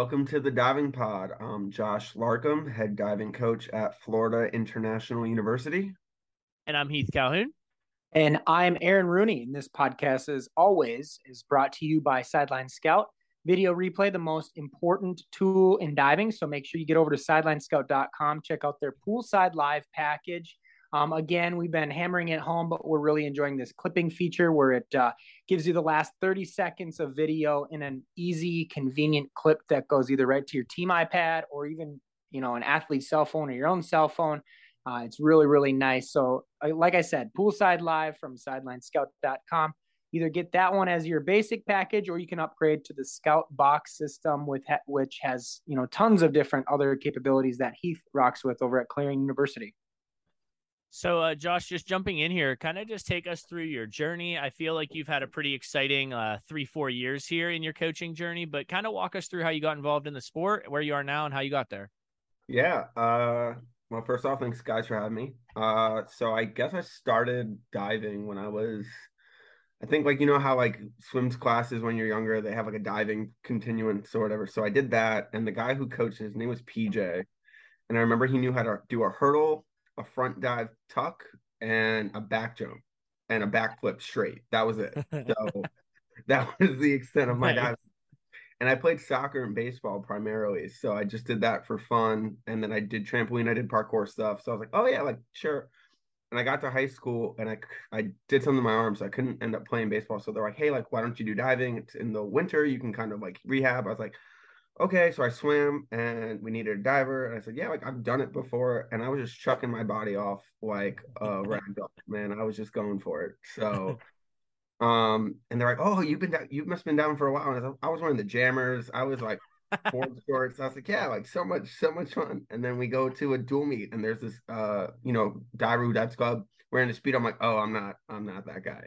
welcome to the Diving Pod. I'm Josh Larcom, head diving coach at Florida International University. And I'm Heath Calhoun. And I'm Aaron Rooney. And this podcast, as always, is brought to you by Sideline Scout. Video replay, the most important tool in diving. So make sure you get over to sidelinescout.com, check out their poolside live package. Um, again, we've been hammering it home, but we're really enjoying this clipping feature where it uh, gives you the last 30 seconds of video in an easy, convenient clip that goes either right to your team iPad or even, you know, an athlete's cell phone or your own cell phone. Uh, it's really, really nice. So, uh, like I said, poolside live from sidelinescout.com. Either get that one as your basic package, or you can upgrade to the Scout Box system, with which has you know tons of different other capabilities that Heath rocks with over at Clarion University. So, uh, Josh, just jumping in here, kind of just take us through your journey. I feel like you've had a pretty exciting uh, three, four years here in your coaching journey, but kind of walk us through how you got involved in the sport, where you are now, and how you got there. Yeah. Uh, well, first off, thanks guys for having me. Uh, so I guess I started diving when I was, I think like you know how like swims classes when you're younger they have like a diving continuance or whatever. So I did that, and the guy who coached his name was PJ, and I remember he knew how to do a hurdle a front dive tuck and a back jump and a backflip straight. That was it. So that was the extent of my dive. And I played soccer and baseball primarily. So I just did that for fun. And then I did trampoline, I did parkour stuff. So I was like, oh, yeah, like, sure. And I got to high school and I, I did something to my arms. So I couldn't end up playing baseball. So they're like, hey, like, why don't you do diving? It's in the winter. You can kind of like rehab. I was like, okay, so I swam and we needed a diver. And I said, yeah, like I've done it before. And I was just chucking my body off like a rag doll, man. I was just going for it. So, um, and they're like, oh, you've been, down, you must have been down for a while. And I was, I was wearing the jammers. I was like, board shorts. I was like, yeah, like so much, so much fun. And then we go to a dual meet and there's this, uh, you know, Daru Dives Club wearing the speed. I'm like, oh, I'm not, I'm not that guy.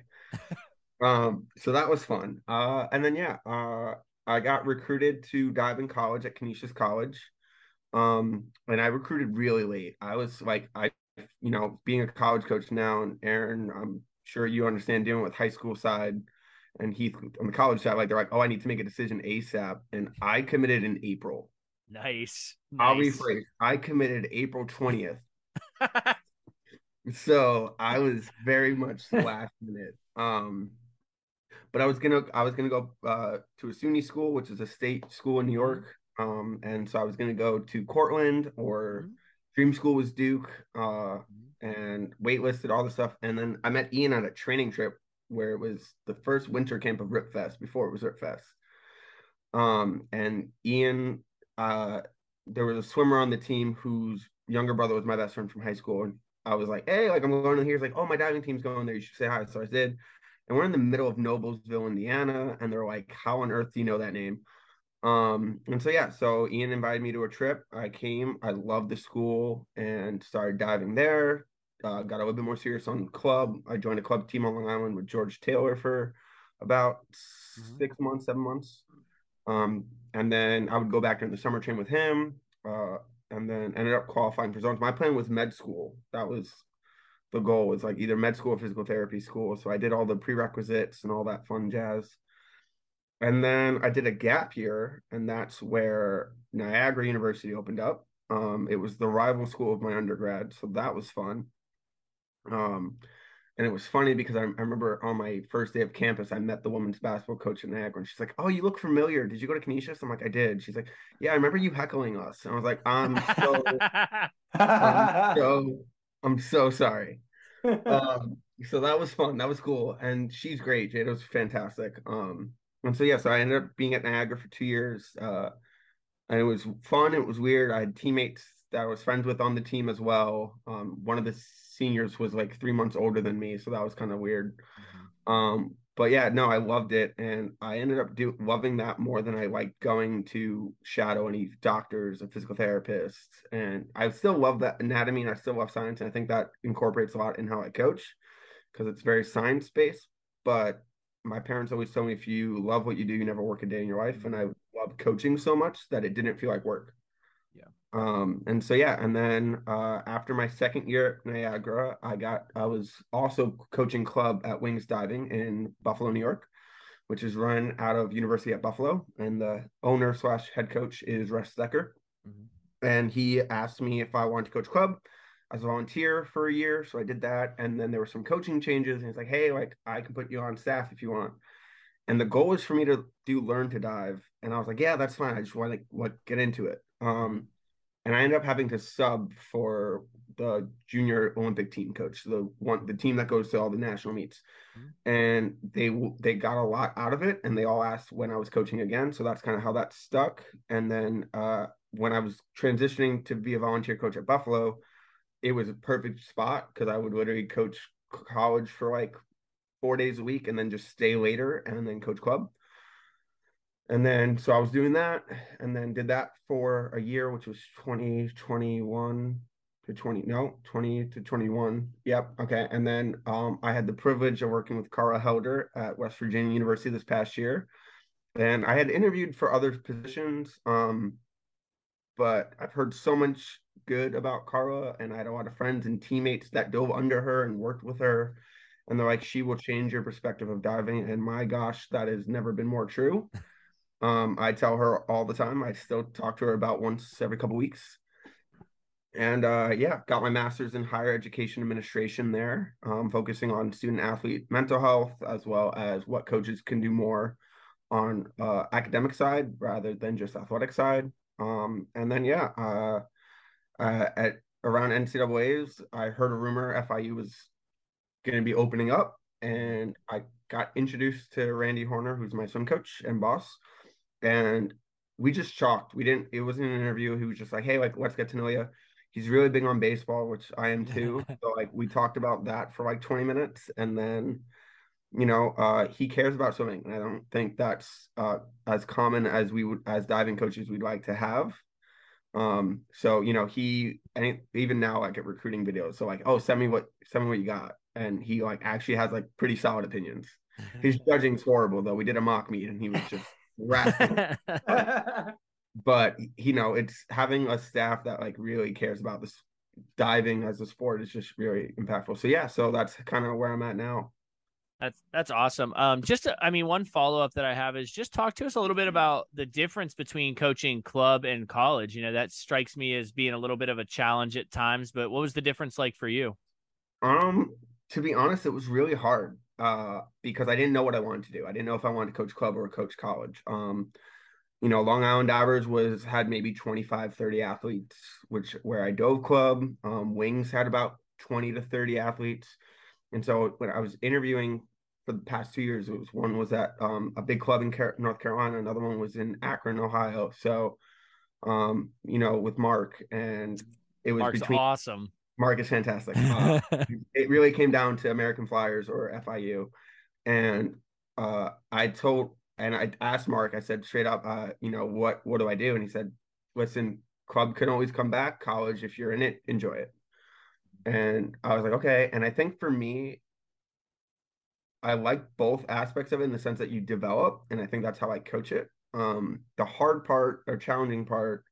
um, so that was fun. Uh, and then, yeah, uh, I got recruited to dive in college at Canisius College. Um, and I recruited really late. I was like, I, you know, being a college coach now, and Aaron, I'm sure you understand dealing with high school side and Heath on the college side. Like, they're like, oh, I need to make a decision ASAP. And I committed in April. Nice. I'll rephrase. I committed April 20th. so I was very much last minute. Um, but I was gonna I was gonna go uh, to a SUNY school, which is a state school in New mm-hmm. York. Um, and so I was gonna go to Cortland or mm-hmm. Dream School was Duke, uh, mm-hmm. and waitlisted all the stuff. And then I met Ian at a training trip where it was the first winter camp of Rip Fest before it was Rip Fest. Um, and Ian, uh, there was a swimmer on the team whose younger brother was my best friend from high school, and I was like, "Hey, like I'm going to here." He's like, "Oh, my diving team's going there. You should say hi." So I did and we're in the middle of Noblesville, Indiana, and they're like, "How on earth do you know that name?" Um, and so yeah, so Ian invited me to a trip. I came, I loved the school, and started diving there. Uh, got a little bit more serious on club. I joined a club team on Long Island with George Taylor for about mm-hmm. six months, seven months. Um, and then I would go back during the summer train with him. Uh, and then ended up qualifying for zones. My plan was med school. That was the goal was like either med school or physical therapy school. So I did all the prerequisites and all that fun jazz. And then I did a gap year, and that's where Niagara University opened up. Um, it was the rival school of my undergrad, so that was fun. Um, and it was funny because I, I, remember on my first day of campus, I met the women's basketball coach at Niagara, and she's like, "Oh, you look familiar. Did you go to Canisius?" I'm like, "I did." She's like, "Yeah, I remember you heckling us." And I was like, "I'm so, I'm so I'm so sorry. um, so that was fun. That was cool. And she's great. Jada was fantastic. Um, and so yeah, so I ended up being at Niagara for two years. Uh, and it was fun. It was weird. I had teammates that I was friends with on the team as well. Um, one of the seniors was like three months older than me, so that was kind of weird. Mm-hmm. Um, but yeah, no, I loved it, and I ended up do loving that more than I liked going to shadow any doctors and physical therapists. And I still love that anatomy, and I still love science, and I think that incorporates a lot in how I coach because it's very science based. But my parents always told me if you love what you do, you never work a day in your life, and I loved coaching so much that it didn't feel like work. Um, and so yeah, and then uh, after my second year at Niagara, I got I was also coaching club at Wings Diving in Buffalo, New York. which is run out of University at Buffalo, and the owner slash head coach is Russ Stecker. Mm-hmm. And he asked me if I wanted to coach club as a volunteer for a year, so I did that. And then there were some coaching changes, and he's like, "Hey, like I can put you on staff if you want." And the goal was for me to do learn to dive, and I was like, "Yeah, that's fine. I just want to like what get into it." Um, and I ended up having to sub for the junior Olympic team coach, the one the team that goes to all the national meets, mm-hmm. and they they got a lot out of it, and they all asked when I was coaching again, so that's kind of how that stuck. And then uh, when I was transitioning to be a volunteer coach at Buffalo, it was a perfect spot because I would literally coach college for like four days a week, and then just stay later and then coach club and then so I was doing that and then did that for a year, which was 2021 to 20 no 20 to 21 yep okay. And then um, i had the privilege of working with Cara Helder at west virginia university this past year. And i had interviewed for other positions um, but i've heard so much good about Cara and i had a lot of friends and teammates that dove under her and worked with her. And they're like she will change your perspective of diving. And my gosh that has never been more true um, I tell her all the time. I still talk to her about once every couple weeks. And uh, yeah, got my master's in higher education administration there, um, focusing on student athlete mental health as well as what coaches can do more on uh, academic side rather than just athletic side. Um, and then yeah, uh, uh at around NCAA's, I heard a rumor FIU was going to be opening up, and I got introduced to Randy Horner, who's my swim coach and boss and we just chalked. We didn't. It wasn't an interview. He was just like, "Hey, like, let's get to know you." He's really big on baseball, which I am too. so like, we talked about that for like twenty minutes, and then, you know, uh, he cares about swimming, and I don't think that's uh, as common as we would as diving coaches we'd like to have. Um, so you know, he and even now like at recruiting videos, so like, oh, send me what send me what you got, and he like actually has like pretty solid opinions. His judging's horrible though. We did a mock meet, and he was just but you know, it's having a staff that like really cares about this diving as a sport is just really impactful. So yeah, so that's kind of where I'm at now. That's that's awesome. Um, just to, I mean, one follow up that I have is just talk to us a little bit about the difference between coaching club and college. You know, that strikes me as being a little bit of a challenge at times. But what was the difference like for you? Um, to be honest, it was really hard uh, because I didn't know what I wanted to do. I didn't know if I wanted to coach club or coach college. Um, you know, Long Island Divers was had maybe 25, 30 athletes, which where I dove club. Um, Wings had about 20 to 30 athletes. And so when I was interviewing for the past two years, it was one was at um, a big club in Car- North Carolina, another one was in Akron, Ohio. So, um, you know, with Mark, and it was Mark's between awesome. Mark is fantastic. Uh, it really came down to American Flyers or FIU, and uh, I told and I asked Mark. I said straight up, uh, you know, what what do I do? And he said, listen, club can always come back. College, if you're in it, enjoy it. And I was like, okay. And I think for me, I like both aspects of it in the sense that you develop, and I think that's how I coach it. Um, the hard part or challenging part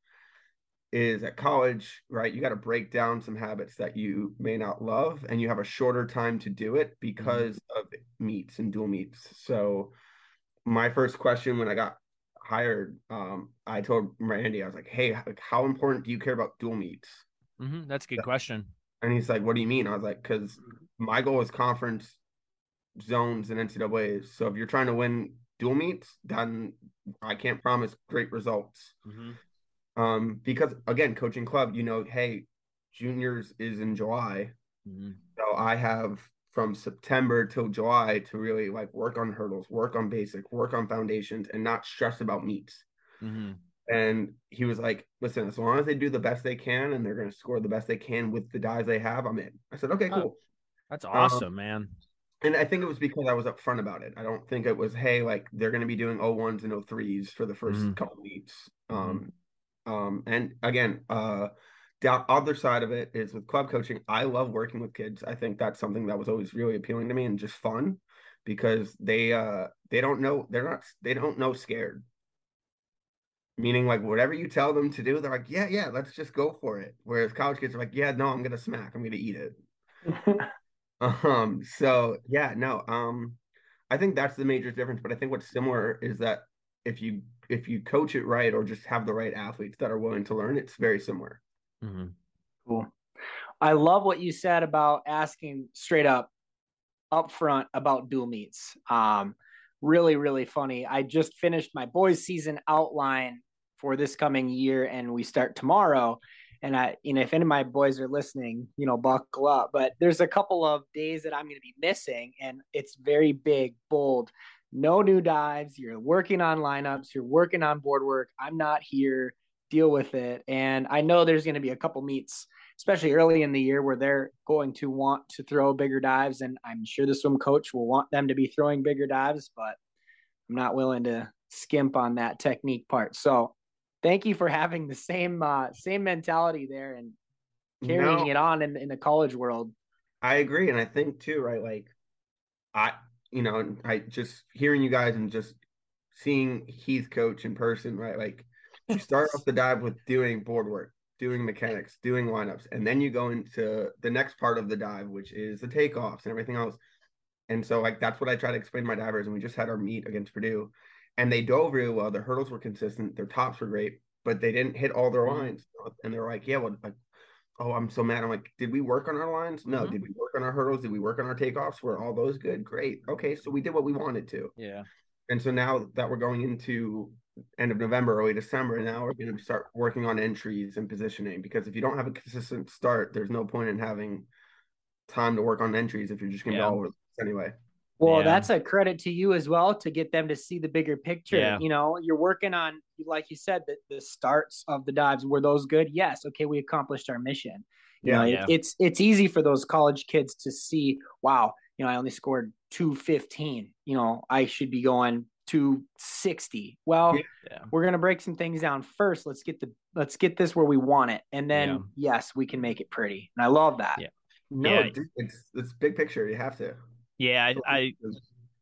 is at college, right? You got to break down some habits that you may not love, and you have a shorter time to do it because mm-hmm. of meets and dual meets. So, my first question when I got hired, um, I told Randy, I was like, "Hey, how important do you care about dual meets?" Mm-hmm. That's a good question. And he's like, "What do you mean?" I was like, "Because my goal is conference zones and NCAA's. So if you're trying to win dual meets, then I can't promise great results." Mm-hmm. Um, because again, coaching club, you know, hey, juniors is in July. Mm-hmm. So I have from September till July to really like work on hurdles, work on basic, work on foundations, and not stress about meets. Mm-hmm. And he was like, listen, as long as they do the best they can and they're going to score the best they can with the dies they have, I'm in. I said, okay, cool. Oh, that's awesome, um, man. And I think it was because I was upfront about it. I don't think it was, hey, like they're going to be doing 01s and 03s for the 1st mm-hmm. couple meets. Mm-hmm. Um, um, and again, uh, the other side of it is with club coaching. I love working with kids. I think that's something that was always really appealing to me and just fun because they uh they don't know they're not they don't know scared. Meaning like whatever you tell them to do, they're like, yeah, yeah, let's just go for it. Whereas college kids are like, yeah, no, I'm gonna smack, I'm gonna eat it. um, so yeah, no, um, I think that's the major difference. But I think what's similar is that if you if you coach it right or just have the right athletes that are willing to learn, it's very similar. Mm-hmm. Cool. I love what you said about asking straight up upfront about dual meets. Um, really, really funny. I just finished my boys season outline for this coming year, and we start tomorrow. And I, you know, if any of my boys are listening, you know, buckle up. But there's a couple of days that I'm going to be missing, and it's very big, bold. No new dives. You're working on lineups. You're working on board work. I'm not here. Deal with it. And I know there's going to be a couple meets especially early in the year where they're going to want to throw bigger dives. And I'm sure the swim coach will want them to be throwing bigger dives, but I'm not willing to skimp on that technique part. So thank you for having the same uh, same mentality there and carrying no, it on in, in the college world. I agree. And I think too, right? Like I you know, I just hearing you guys and just seeing Heath coach in person, right? Like you start off the dive with doing board work doing mechanics, doing lineups, and then you go into the next part of the dive, which is the takeoffs and everything else. And so, like, that's what I try to explain to my divers. And we just had our meet against Purdue, and they dove really well. Their hurdles were consistent, their tops were great, but they didn't hit all their mm-hmm. lines. And they're like, "Yeah, well, like, oh, I'm so mad." I'm like, "Did we work on our lines? No. Mm-hmm. Did we work on our hurdles? Did we work on our takeoffs? Were all those good? Great. Okay, so we did what we wanted to. Yeah. And so now that we're going into end of November, early December. Now we're going to start working on entries and positioning because if you don't have a consistent start, there's no point in having time to work on entries if you're just going to yeah. be all over anyway. Well, yeah. that's a credit to you as well to get them to see the bigger picture. Yeah. You know, you're working on, like you said, the, the starts of the dives. Were those good? Yes. Okay, we accomplished our mission. You yeah, know, yeah. It, it's it's easy for those college kids to see, wow, you know, I only scored 215. You know, I should be going to 60 well yeah. we're going to break some things down first let's get the let's get this where we want it and then yeah. yes we can make it pretty and i love that yeah no yeah. it's it's big picture you have to yeah I, I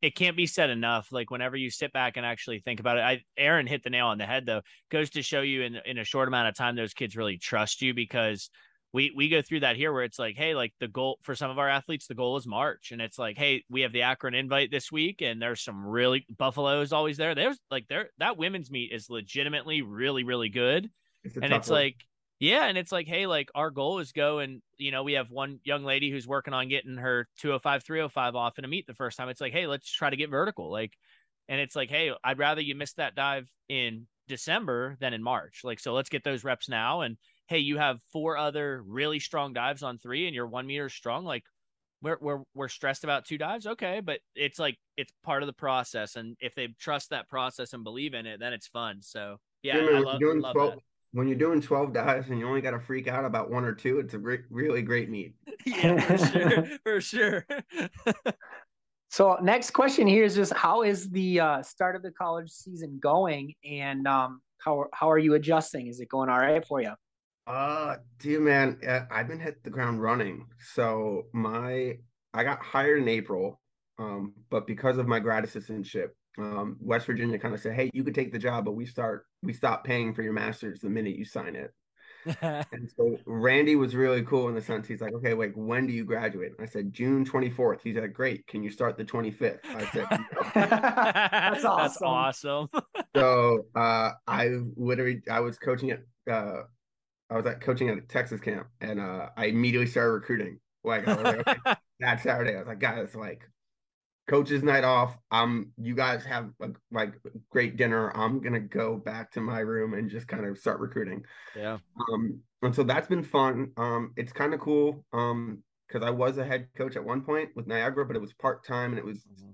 it can't be said enough like whenever you sit back and actually think about it i aaron hit the nail on the head though. Goes to show you in in a short amount of time those kids really trust you because we we go through that here where it's like hey like the goal for some of our athletes the goal is march. And it's like hey we have the akron invite this week and there's some really buffalo is always there. There's like there that women's meet is legitimately really really good. It's and it's one. like yeah and it's like hey like our goal is go and you know we have one young lady who's working on getting her 205 305 off in a meet the first time it's like hey let's try to get vertical like and it's like hey i'd rather you miss that dive in december than in march like so let's get those reps now and hey, you have four other really strong dives on three and you're one meter strong, like we're we're we're stressed about two dives, okay, but it's like it's part of the process, and if they trust that process and believe in it, then it's fun. So yeah, I love, love 12, that. When you're doing twelve dives and you only got to freak out about one or two, it's a great, really great meet. yeah, for sure, for sure. so next question here is just how is the uh, start of the college season going, and um, how how are you adjusting? Is it going all right for you? Uh, dude, man, I've been hit the ground running. So my I got hired in April, um, but because of my grad assistantship, um, West Virginia kind of said, "Hey, you could take the job, but we start we stop paying for your master's the minute you sign it." and so Randy was really cool in the sense he's like, "Okay, wait, when do you graduate?" And I said, "June 24th." He's like, "Great, can you start the 25th?" I said, no. "That's awesome." That's awesome. so uh, I literally I was coaching at uh, I was at coaching at a Texas camp, and uh, I immediately started recruiting. Like, I was like, okay, that Saturday, I was like, guys, like, coach's night off. Um, you guys have a, like great dinner. I'm gonna go back to my room and just kind of start recruiting. Yeah. Um, and so that's been fun. Um, it's kind of cool. Um, because I was a head coach at one point with Niagara, but it was part time and it was. Mm-hmm.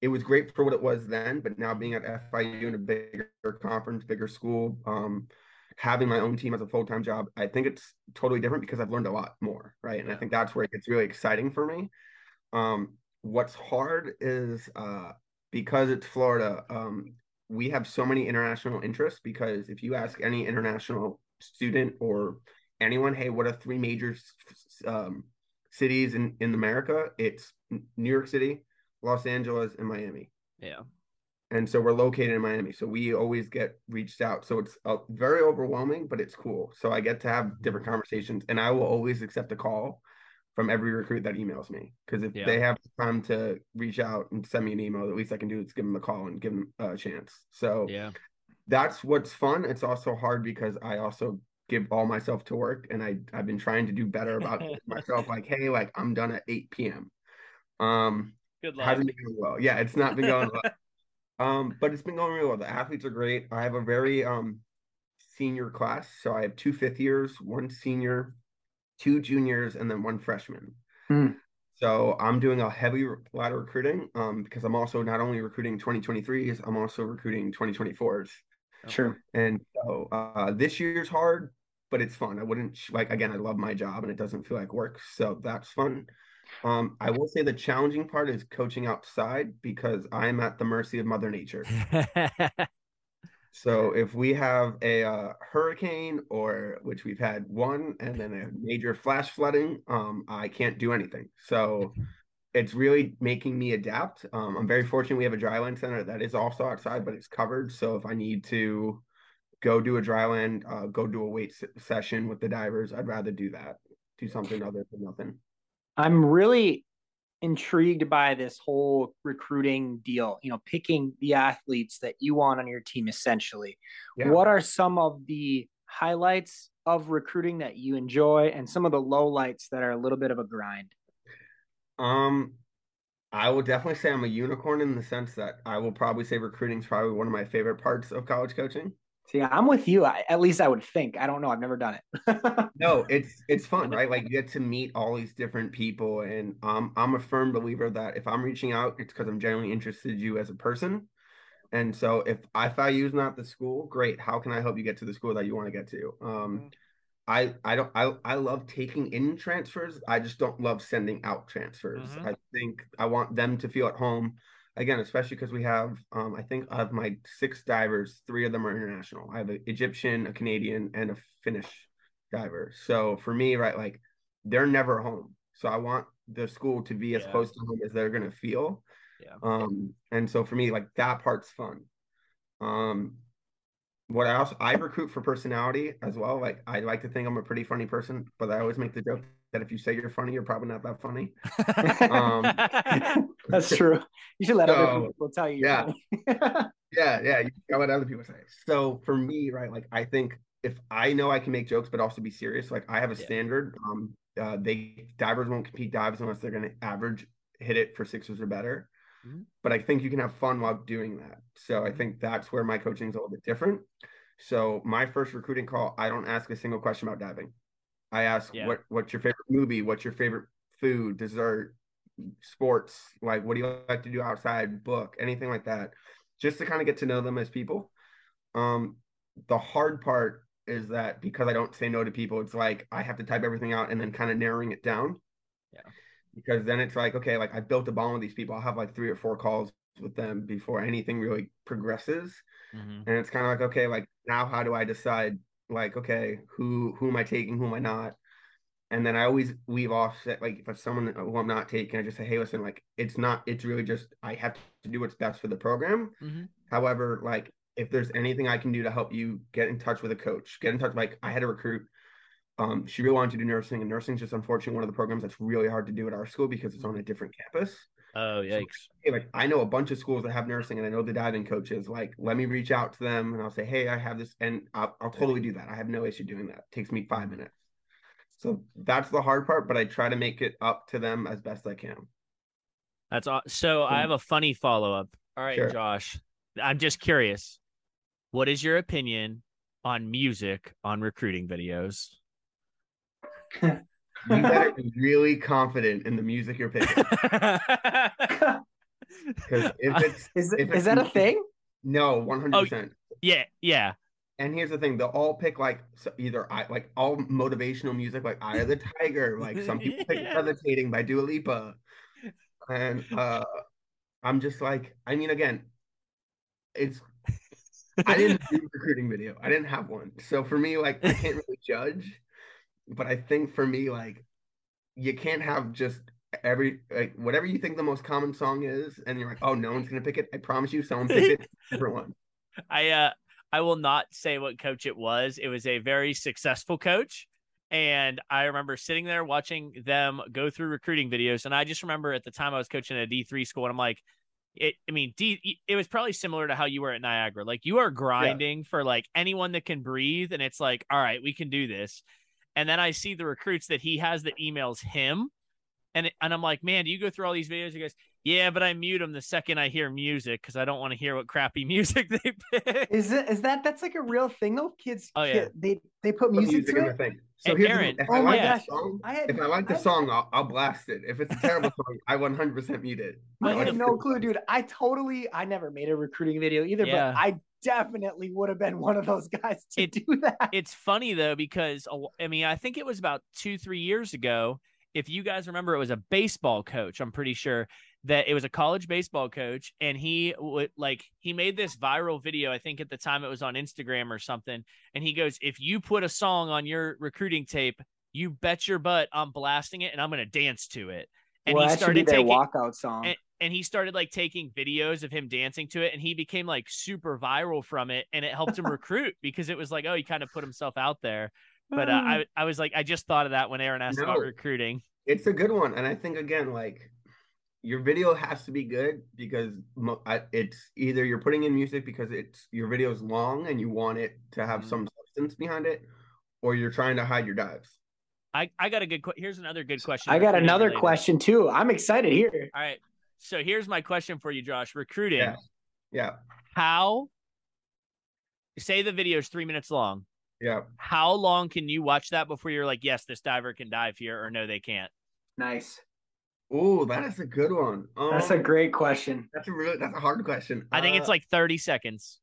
It was great for what it was then, but now being at FIU in a bigger conference, bigger school, um, having my own team as a full-time job i think it's totally different because i've learned a lot more right and i think that's where it gets really exciting for me um, what's hard is uh, because it's florida um, we have so many international interests because if you ask any international student or anyone hey what are three major um, cities in, in america it's new york city los angeles and miami yeah and so we're located in Miami. So we always get reached out. So it's uh, very overwhelming, but it's cool. So I get to have different conversations, and I will always accept a call from every recruit that emails me because if Yeah. they have time to reach out and send me an email, the least I can do is give them a call and give them a chance. So Yeah. that's what's fun. It's also hard because I also give all myself to work and I I've been trying to do better about myself. Like, hey, like I'm done at 8 p.m. Um, Good luck. hasn't been going well. Yeah, it's not been going well. Um, but it's been going really well. The athletes are great. I have a very um senior class, so I have two fifth years, one senior, two juniors, and then one freshman. Hmm. So I'm doing a heavy re- lot of recruiting um because I'm also not only recruiting 2023s, I'm also recruiting 2024s. Sure. And so uh, this year's hard, but it's fun. I wouldn't like again. I love my job, and it doesn't feel like work, so that's fun. Um, I will say the challenging part is coaching outside because I'm at the mercy of Mother Nature. So if we have a uh, hurricane, or which we've had one, and then a major flash flooding, um, I can't do anything. So it's really making me adapt. Um, I'm very fortunate we have a dryland center that is also outside, but it's covered. So if I need to go do a dryland, uh, go do a weight session with the divers, I'd rather do that. Do something other than nothing. I'm really intrigued by this whole recruiting deal, you know, picking the athletes that you want on your team essentially. Yeah. What are some of the highlights of recruiting that you enjoy and some of the lowlights that are a little bit of a grind? Um, I will definitely say I'm a unicorn in the sense that I will probably say recruiting is probably one of my favorite parts of college coaching. See, I'm with you. I, at least I would think. I don't know. I've never done it. No, it's it's fun, right? Like you get to meet all these different people, and um, I'm a firm believer that if I'm reaching out, it's because I'm genuinely interested in you as a person. And so if if I use not the school, great. How can I help you get to the school that you want to get to? Um, I I don't I I love taking in transfers. I just don't love sending out transfers. Mhm. I think I want them to feel at home. Again, especially because we have um I think of my six divers, three of them are international. I have an Egyptian, a Canadian, and a Finnish diver. So for me, right, like they're never home. So I want the school to be as Yeah. close to home as they're gonna feel. Yeah. Um, and so for me, like that part's fun. Um, what I also I recruit for personality as well. Like I like to think I'm a pretty funny person, but I always make the joke that if you say you're funny, you're probably not that funny. Um, That's true. You should let other people tell you. yeah. Yeah, yeah, you know what other people say. So for me, right, like I think if I know I can make jokes but also be serious, like I have a Yeah. standard. Um, uh, they divers won't compete dives unless they're going to average hit it for sixes or better. Mhm. But I think you can have fun while doing that. So I Mhm. think that's where my coaching is a little bit different. So my first recruiting call, I don't ask a single question about diving. I ask Yeah. what what's your favorite movie, what's your favorite food, dessert, sports, like what do you like to do outside, book, anything like that, just to kind of get to know them as people. Um, the hard part is that because I don't say no to people, it's like I have to type everything out and then kind of narrowing it down. Yeah. Because then it's like, okay, like I built a bond with these people. I'll have like three or four calls with them before anything really progresses. Mhm. And it's kind of like, okay, like now how do I decide like, okay, who who am I taking, who am I not? And then I always leave off set like if someone who I'm not taking, I just say, hey, listen, like it's not, it's really just I have to do what's best for the program. Mhm. However, like if there's anything I can do to help you get in touch with a coach, get in touch. Like I had a recruit. Um, she really wanted to do nursing, and nursing is just unfortunately one of the programs that's really hard to do at our school because it's on a different campus. Oh yikes! Hey, like I know a bunch of schools that have nursing, and I know the diving coaches. Like, let me reach out to them, and I'll say, hey, I have this, and I'll, I'll totally do that. I have no issue doing that. It takes me five minutes. So that's the hard part, but I try to make it up to them as best I can. That's aw- so. I hmm. have a funny follow up. All right, Sure. Josh. I'm just curious. What is your opinion on music on recruiting videos? You better be really confident in the music you're picking. Because if it's Is, If is it's that a thing? no, one hundred percent. yeah, yeah. And here's the thing: they'll all pick like so either I like all motivational music, like "Eye of the Tiger." Like some people pick Yeah. "Levitating" by Dua Lipa, and uh, I'm just like, I mean, again, it's I didn't do a recruiting video. I didn't have one, so for me, like, I can't really judge. But I think for me, like, you can't have just every like whatever you think the most common song is, and you're like, oh, no one's gonna pick it. I promise you, someone picked it. Different one. I uh I will not say what coach it was. It was a very successful coach. And I remember sitting there watching them go through recruiting videos. And I just remember at the time I was coaching at a D3 school, and I'm like, it, I mean, D, it was probably similar to how you were at Niagara. Like you are grinding yeah. for like anyone that can breathe, and it's like, all right, we can do this. And then I see the recruits that he has that emails him, and and I'm like, man, do you go through all these videos? He goes, yeah, but I mute them the second I hear music because I don't want to hear what crappy music they pick. Is it is that that's like a real thing though? Kids, oh yeah, kid, they they put music, music to it. Thing. So here's Aaron, the, if, oh I like gosh. song, I had, if I like the I, song, I'll, I'll, blast it. If it's a terrible song, I 100% mute it. I had no clue, dude. I totally, I never made a recruiting video either, yeah. but I definitely would have been one of those guys to it, do that. It's funny though because I mean, I think it was about two, three years ago. If you guys remember, it was a baseball coach. I'm pretty sure that it was a college baseball coach and he would like he made this viral video i think at the time it was on instagram or something and he goes if you put a song on your recruiting tape you bet your butt i'm blasting it and i'm going to dance to it and well, he started taking walkout song. and, and he started like taking videos of him dancing to it and he became like super viral from it and it helped him recruit because it was like oh he kind of put himself out there. But uh, I, I was like i just thought of that when aaron asked no, about recruiting. It's a good one and i think again like your video has to be good because it's either you're putting in music because it's your video is long and you want it to have mm-hmm. some substance behind it, or you're trying to hide your dives. I, I got a good. Here's another good question. I got another related. question too. I'm excited here. All right. So here's my question for you, Josh. Recruiting. Yeah. yeah. How? Say the video is three minutes long. Yeah. How long can you watch that before you're like, yes, this diver can dive here, or no, they can't? Nice. Oh, that is a good one. Um, that's a um, great question. That's a really that's a hard question. I think uh, it's like 30 seconds.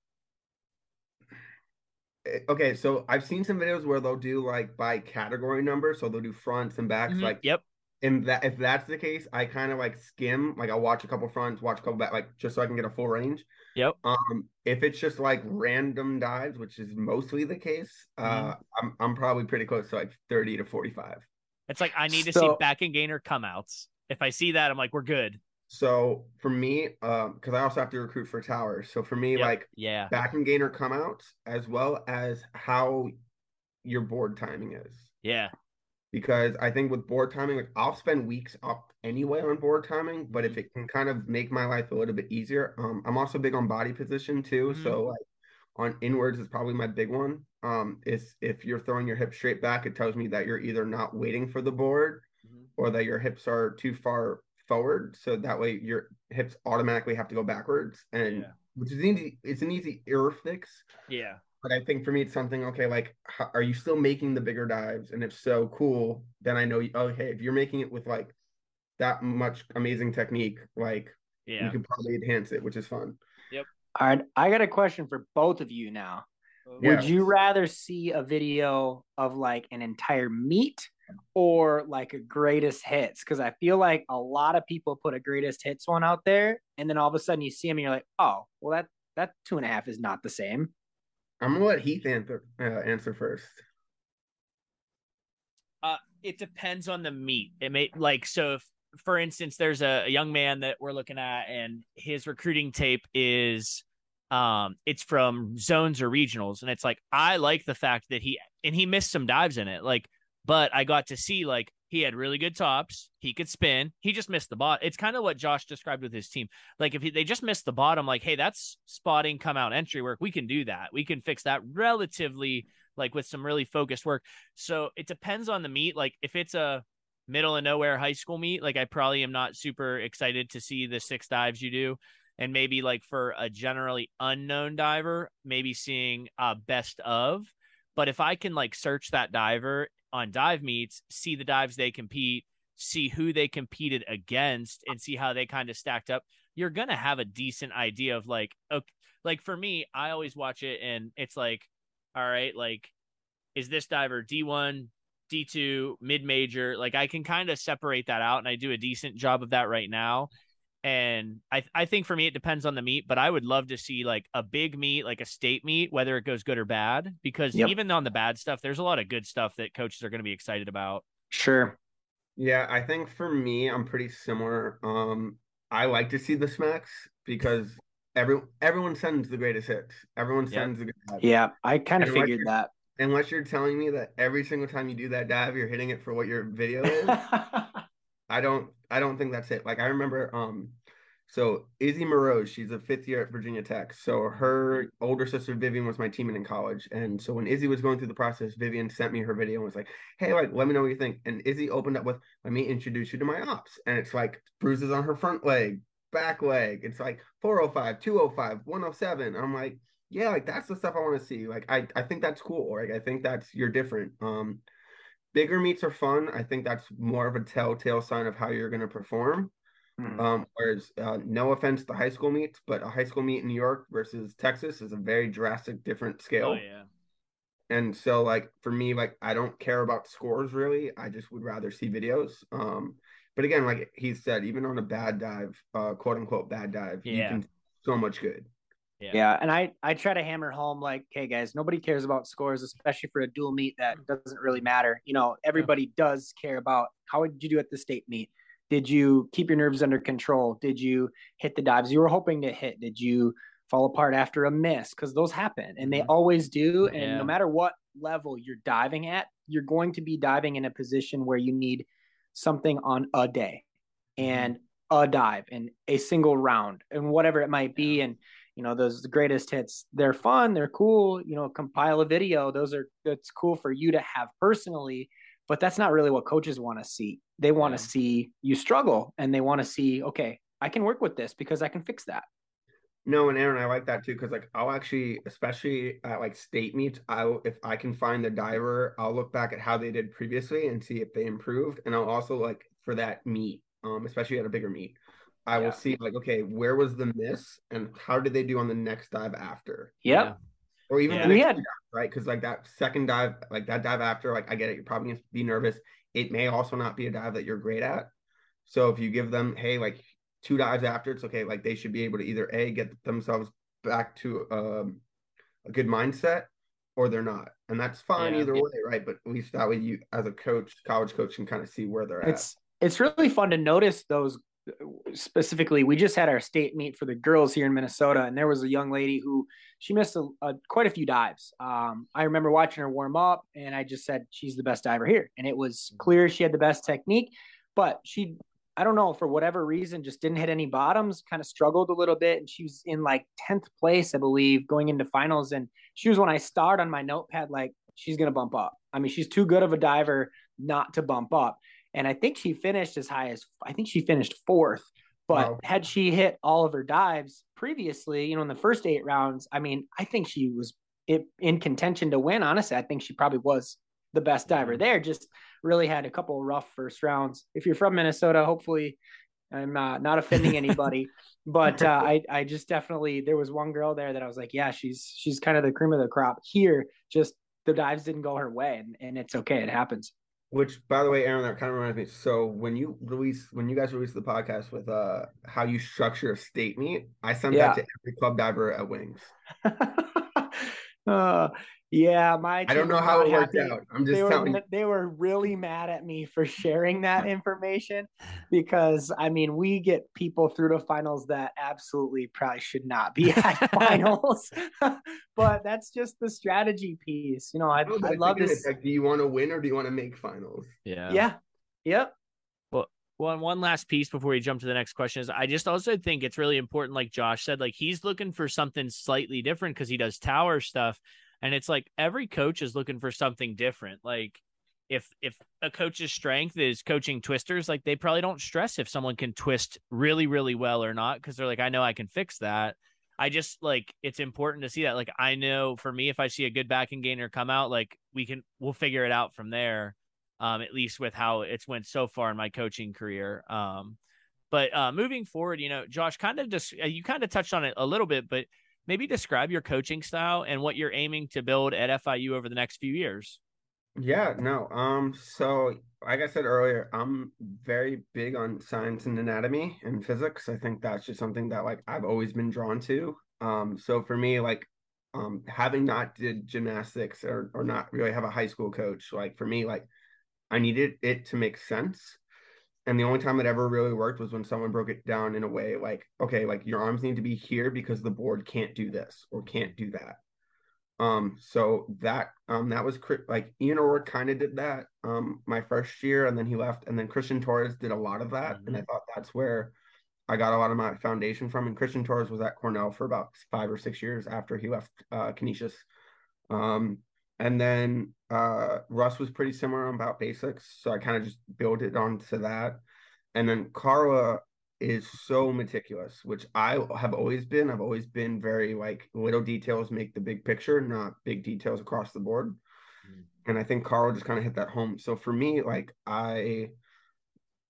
Eh, okay, so I've seen some videos where they'll do like by category number, so they'll do fronts and backs. Mm-hmm. Like, yep. And that if that's the case, I kind of like skim. Like I'll watch a couple fronts, watch a couple back, like just so I can get a full range. Yep. Um, if it's just like random dives, which is mostly the case, mm-hmm. uh, I'm I'm probably pretty close to like 30 to 45. It's like I need to see back and gainer come outs if I see that, I'm like, we're good. So for me, um, because I also have to recruit for towers. So for me, yep. like yeah, back and gainer come out as well as how your board timing is. Yeah. Because I think with board timing, like I'll spend weeks up anyway on board timing, but if mm-hmm. it can kind of make my life a little bit easier, um, I'm also big on body position too. Mm-hmm. So like on inwards is probably my big one. Um, is if you're throwing your hip straight back, it tells me that you're either not waiting for the board or that your hips are too far forward so that way your hips automatically have to go backwards and yeah. which is easy it's an easy error fix. Yeah. But i think for me it's something okay like how, are you still making the bigger dives? And if so cool then i know oh hey if you're making it with like that much amazing technique like yeah. you can probably enhance it which is fun. Yep. All right i got a question for both of you now. Oh. Would you rather see a video of like an entire meet or like a greatest hits because I feel like a lot of people put a greatest hits one out there, and then all of a sudden you see them and you're like, oh, well that that two and a half is not the same. I'm gonna let Heath answer uh, answer first. Uh, it depends on the meet. It may like so if for instance there's a, a young man that we're looking at and his recruiting tape is um it's from zones or regionals and it's like I like the fact that he and he missed some dives in it like but I got to see like he had really good tops. He could spin. He just missed the bot. It's kind of what Josh described with his team. Like if he, they just missed the bottom, like, hey, that's spotting, come out, entry work. We can do that. We can fix that relatively, like with some really focused work. So it depends on the meet. Like if it's a middle of nowhere high school meet, like I probably am not super excited to see the six dives you do. And maybe like for a generally unknown diver, maybe seeing a best of. But if I can like search that diver on dive meets, see the dives they compete, see who they competed against, and see how they kind of stacked up, you're gonna have a decent idea of like, okay, like for me, I always watch it and it's like, all right, like, is this diver D1, D2, mid major? Like I can kind of separate that out, and I do a decent job of that right now. And I I think for me it depends on the meet, but I would love to see like a big meet, like a state meet, whether it goes good or bad. Because yep. even on the bad stuff, there's a lot of good stuff that coaches are going to be excited about. Sure. Yeah, I think for me, I'm pretty similar. Um, I like to see the smacks because every everyone sends the greatest hits. Everyone sends yep. the good Yeah, I kind of figured that. unless you're telling me that every single time you do that dive, you're hitting it for what your video is. I don't I don't think that's it. Like I remember um so Izzy Moreau, she's a fifth year at Virginia Tech. So her older sister Vivian was my teammate in college. And so when Izzy was going through the process, Vivian sent me her video and was like, Hey, like let me know what you think. And Izzy opened up with, let me introduce you to my ops. And it's like bruises on her front leg, back leg. It's like 405, 205, 107. I'm like, yeah, like that's the stuff I want to see. Like I, I think that's cool. Like I think that's you're different. Um bigger meets are fun. I think that's more of a telltale sign of how you're going to perform. Hmm. Um, whereas, uh, no offense to high school meets, but a high school meet in New York versus Texas is a very drastic different scale. Oh yeah. And so, like for me, like I don't care about scores really. I just would rather see videos. Um, but again, like he said, even on a bad dive, uh, quote unquote bad dive, yeah. you can so much good. Yeah. yeah. and I I try to hammer home like, hey guys, nobody cares about scores, especially for a dual meet that doesn't really matter. You know, everybody yeah. does care about how did you do at the state meet? Did you keep your nerves under control? Did you hit the dives you were hoping to hit? Did you fall apart after a miss? Because those happen and they mm-hmm. always do. And yeah. no matter what level you're diving at, you're going to be diving in a position where you need something on a day mm-hmm. and a dive and a single round and whatever it might be. And you know those greatest hits. They're fun they're cool you know compile a video those are that's cool for you to have personally but that's not really what coaches want to see. They want to yeah. see you struggle and they want to see okay i can work with this because i can fix that. No and aaron i like that too because like i'll actually especially at like state meets i if i can find the diver i'll look back at how they did previously and see if they improved and i'll also like for that meet um especially at a bigger meet I will see like, okay, where was the miss and how did they do on the next dive after? Yep. Yeah. Or even yeah. the next dive, right? Because like that second dive, like that dive after, like I get it, you're probably gonna be nervous. It may also not be a dive that you're great at. So if you give them, hey, like two dives after, it's okay. Like they should be able to either a get themselves back to um, a good mindset, or they're not, and that's fine yeah. either way, right? But at least that way you, as a coach, college coach, can kind of see where they're it's, at. It's really fun to notice those specifically, we just had our state meet for the girls here in Minnesota, and there was a young lady who she missed a, a, quite a few dives. Um, I remember watching her warm up, and I just said she's the best diver here, and it was clear she had the best technique, but she, I don't know, for whatever reason, just didn't hit any bottoms. Kind of struggled a little bit, and she was in like tenth place, I believe, going into finals, and she was when I starred on my notepad like she's gonna bump up. I mean, she's too good of a diver not to bump up. And I think she finished as high as I think she finished fourth. But wow. had she hit all of her dives previously, you know, in the first eight rounds, I mean, I think she was in contention to win. Honestly, I think she probably was the best diver there. Just really had a couple rough first rounds. If you're from Minnesota, hopefully I'm not not offending anybody, but uh, I I just definitely there was one girl there that I was like, yeah, she's she's kind of the cream of the crop here. Just the dives didn't go her way, and, and it's okay, it happens. Which, by the way, Aaron, that kind of reminds me. So when you release, when you guys release the podcast with uh how you structure a state meet, I sent yeah. that to every club diver at Wings. uh, yeah, my I don't know how it worked happy. out. I'm just they telling were, They were really mad at me for sharing that information because I mean we get people through to finals that absolutely probably should not be at finals. but that's just the strategy piece. You know, I oh, I love this. Like, do you want to win or do you want to make finals? Yeah. Yeah. Yep. Well, one one last piece before we jump to the next question is I just also think it's really important, like Josh said, like he's looking for something slightly different because he does tower stuff and it's like every coach is looking for something different. Like if if a coach's strength is coaching twisters like they probably don't stress if someone can twist really really well or not because they're like i know i can fix that. I just like it's important to see that. Like i know for me if i see a good backing gainer come out like we can we'll figure it out from there um at least with how it's went so far in my coaching career um but uh moving forward you know josh kind of just you kind of touched on it a little bit but maybe describe your coaching style and what you're aiming to build at FIU over the next few years. Yeah, no. Um, so like I said earlier, I'm very big on science and anatomy and physics. I think that's just something that like I've always been drawn to. Um, so for me, like um having not did gymnastics or or not really have a high school coach, like for me, like I needed it to make sense. And the only time it ever really worked was when someone broke it down in a way like, okay, like your arms need to be here because the board can't do this or can't do that. Um, so that um that was like Ian O'Rourke kind of did that um my first year, and then he left, and then Christian Torres did a lot of that, mm-hmm. and I thought that's where I got a lot of my foundation from. And Christian Torres was at Cornell for about five or six years after he left uh, Canisius. Um, and then uh, Russ was pretty similar about basics, so I kind of just built it onto that. And then Carla is so meticulous, which I have always been. I've always been very like little details make the big picture, not big details across the board. Mm. And I think Carl just kind of hit that home. So for me, like I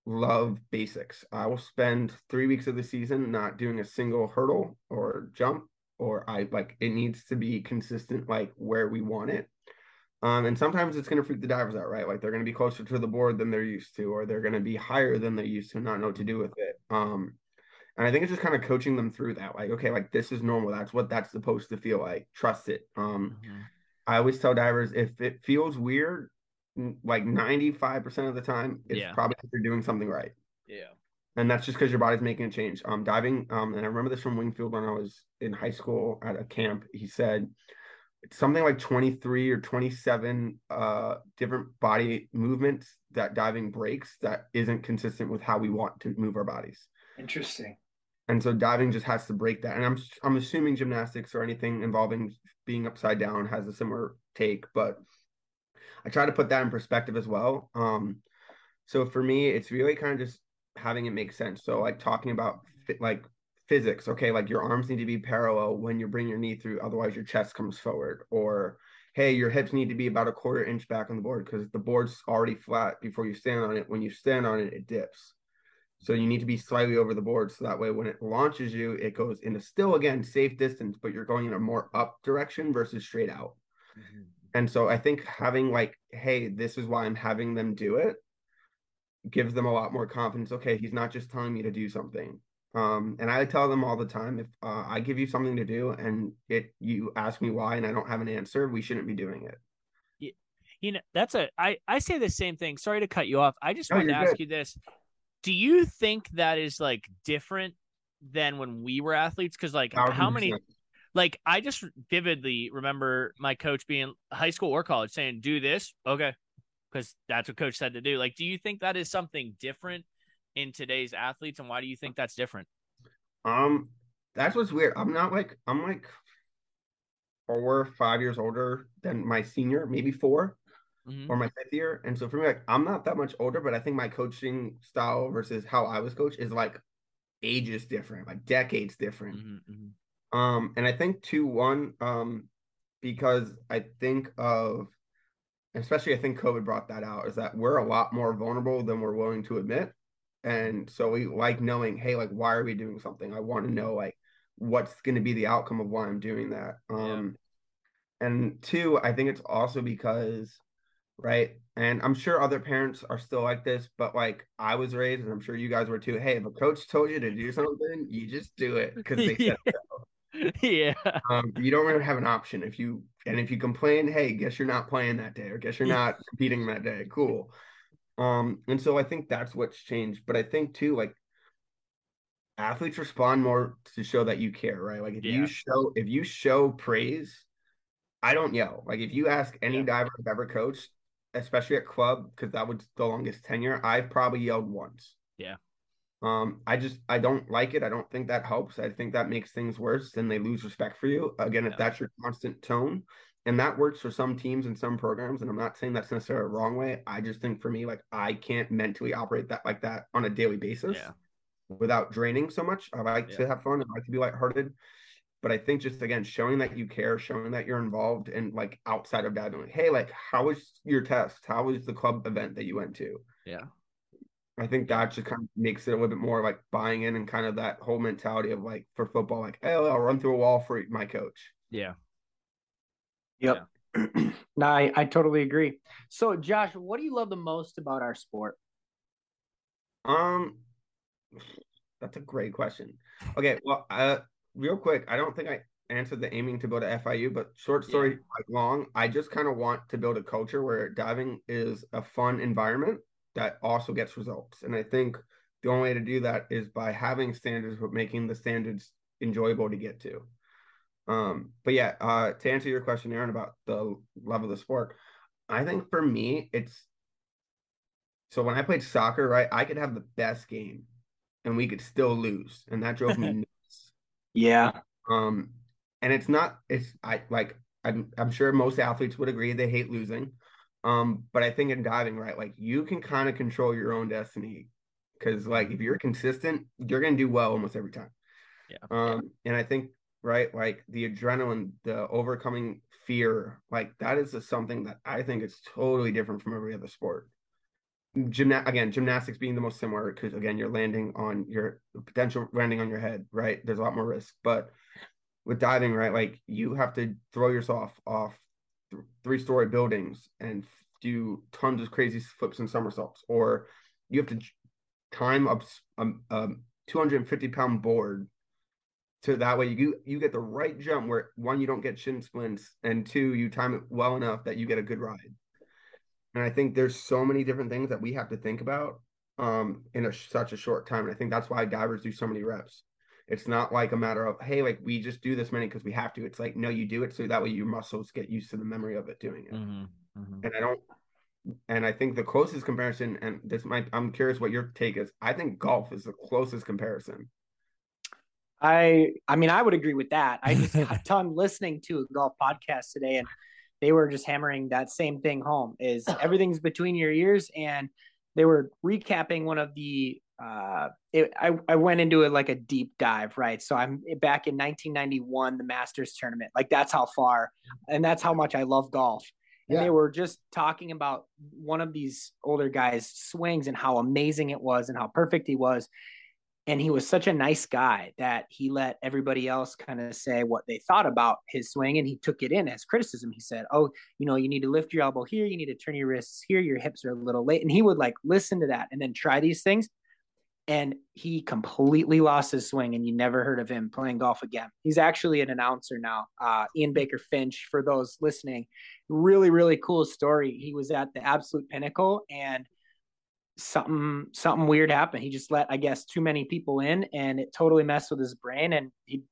love basics. I will spend three weeks of the season not doing a single hurdle or jump, or I like it needs to be consistent, like where we want it. Um, and sometimes it's going to freak the divers out, right? Like they're going to be closer to the board than they're used to, or they're going to be higher than they're used to, not know what to do with it. Um, and I think it's just kind of coaching them through that. Like, okay, like this is normal. That's what that's supposed to feel like. Trust it. Um, mm-hmm. I always tell divers if it feels weird, like 95% of the time, it's yeah. probably you're doing something right. Yeah. And that's just because your body's making a change. Um, diving, um, and I remember this from Wingfield when I was in high school at a camp. He said, something like 23 or 27 uh, different body movements that diving breaks that isn't consistent with how we want to move our bodies. Interesting. And so diving just has to break that. And I'm I'm assuming gymnastics or anything involving being upside down has a similar take, but I try to put that in perspective as well. Um, so for me, it's really kind of just having it make sense. So like talking about like physics okay like your arms need to be parallel when you bring your knee through otherwise your chest comes forward or hey your hips need to be about a quarter inch back on the board because the board's already flat before you stand on it. When you stand on it it dips. So you need to be slightly over the board so that way when it launches you it goes into still again safe distance but you're going in a more up direction versus straight out. Mm-hmm. and so i think having like hey this is why i'm having them do it gives them a lot more confidence okay he's not just telling me to do something um, and I tell them all the time if uh, I give you something to do and it you ask me why and I don't have an answer, we shouldn't be doing it. You know, that's a I I say the same thing. Sorry to cut you off. I just no, wanted to ask good. you this: Do you think that is like different than when we were athletes? Because like, 100%. how many? Like, I just vividly remember my coach being high school or college saying, "Do this, okay," because that's what coach said to do. Like, do you think that is something different in today's athletes, and why do you think that's different? Um, that's what's weird. I'm not like I'm like four or five years older than my senior, maybe 4 mm-hmm. or my fifth year. And so for me, like I'm not that much older, but I think my coaching style versus how I was coached is like ages different, like decades different. Mm-hmm, mm-hmm. Um, and I think two one, um, because I think of especially I think COVID brought that out, is that we're a lot more vulnerable than we're willing to admit and so we like knowing hey like why are we doing something? I want to know like what's going to be the outcome of why i'm doing that. Um yeah. and two i think it's also because right and i'm sure other parents are still like this but like i was raised and i'm sure you guys were too hey if a coach told you to do something you just do it because they said so. Yeah um, you don't really have an option if you and if you complain hey guess you're not playing that day or guess you're not competing that day cool um, and so I think that's what's changed. But I think too, like athletes respond more to show that you care, right? Like if yeah. you show if you show praise, I don't yell. Like if you ask any yeah. diver I've ever coached, especially at club, because that was the longest tenure, I've probably yelled once. Yeah. Um, I just I don't like it. I don't think that helps. I think that makes things worse and they lose respect for you. Again, yeah. if that's your constant tone, and that works for some teams and some programs and i'm not saying that's necessarily a wrong way i just think for me like i can't mentally operate that like that on a daily basis yeah. without draining so much i like yeah. to have fun i like to be lighthearted but i think just again showing that you care showing that you're involved and like outside of that like hey like how was your test how was the club event that you went to yeah I think that just kind of makes it a little bit more like buying in and kind of that whole mentality of like for football, like, hey, I'll run through a wall for my coach. Yeah. Yep. Yeah. no, I, I totally agree. So, Josh, what do you love the most about our sport? Um, that's a great question. Okay, well, uh, real quick, I don't think I answered the aiming to build a FIU, but short story, yeah. like long, I just kind of want to build a culture where diving is a fun environment that also gets results. And I think the only way to do that is by having standards, but making the standards enjoyable to get to. Um, but yeah, uh, to answer your question, Aaron, about the level of the sport, I think for me, it's so when I played soccer, right, I could have the best game and we could still lose. And that drove me nuts. Yeah. Um, and it's not, it's I like I'm I'm sure most athletes would agree they hate losing. Um, but I think in diving, right, like you can kind of control your own destiny because like if you're consistent, you're gonna do well almost every time. Yeah. Um, and I think right, like the adrenaline, the overcoming fear, like that is something that I think is totally different from every other sport. Gymna- again, gymnastics being the most similar because again, you're landing on your potential landing on your head, right? There's a lot more risk, but with diving, right, like you have to throw yourself off th- three story buildings and do tons of crazy flips and somersaults, or you have to time up um, a, a 250 pound board so that way you you get the right jump where one you don't get shin splints and two you time it well enough that you get a good ride. And i think there's so many different things that we have to think about um in a, such a short time and i think that's why divers do so many reps. It's not like a matter of hey like we just do this many because we have to. It's like no you do it so that way your muscles get used to the memory of it doing it. Mm-hmm. Mm-hmm. and i don't and i think the closest comparison and this might i'm curious what your take is. I think golf is the closest comparison I I mean I would agree with that. I just got done listening to a golf podcast today and they were just hammering that same thing home is everything's between your ears and they were recapping one of the uh it, I, I went into it like a deep dive right so i'm back in 1991 the masters tournament like that's how far and that's how much i love golf and yeah. they were just talking about one of these older guys swings and how amazing it was and how perfect he was and he was such a nice guy that he let everybody else kind of say what they thought about his swing and he took it in as criticism. He said oh you know you need to lift your elbow here you need to turn your wrists here your hips are a little late and he would like listen to that and then try these things and he completely lost his swing and you never heard of him playing golf again. He's actually an announcer now uh, ian baker finch for those listening. Really really cool story. He was at the absolute pinnacle and something something weird happened. He just let I guess too many people in, and it totally messed with his brain, and he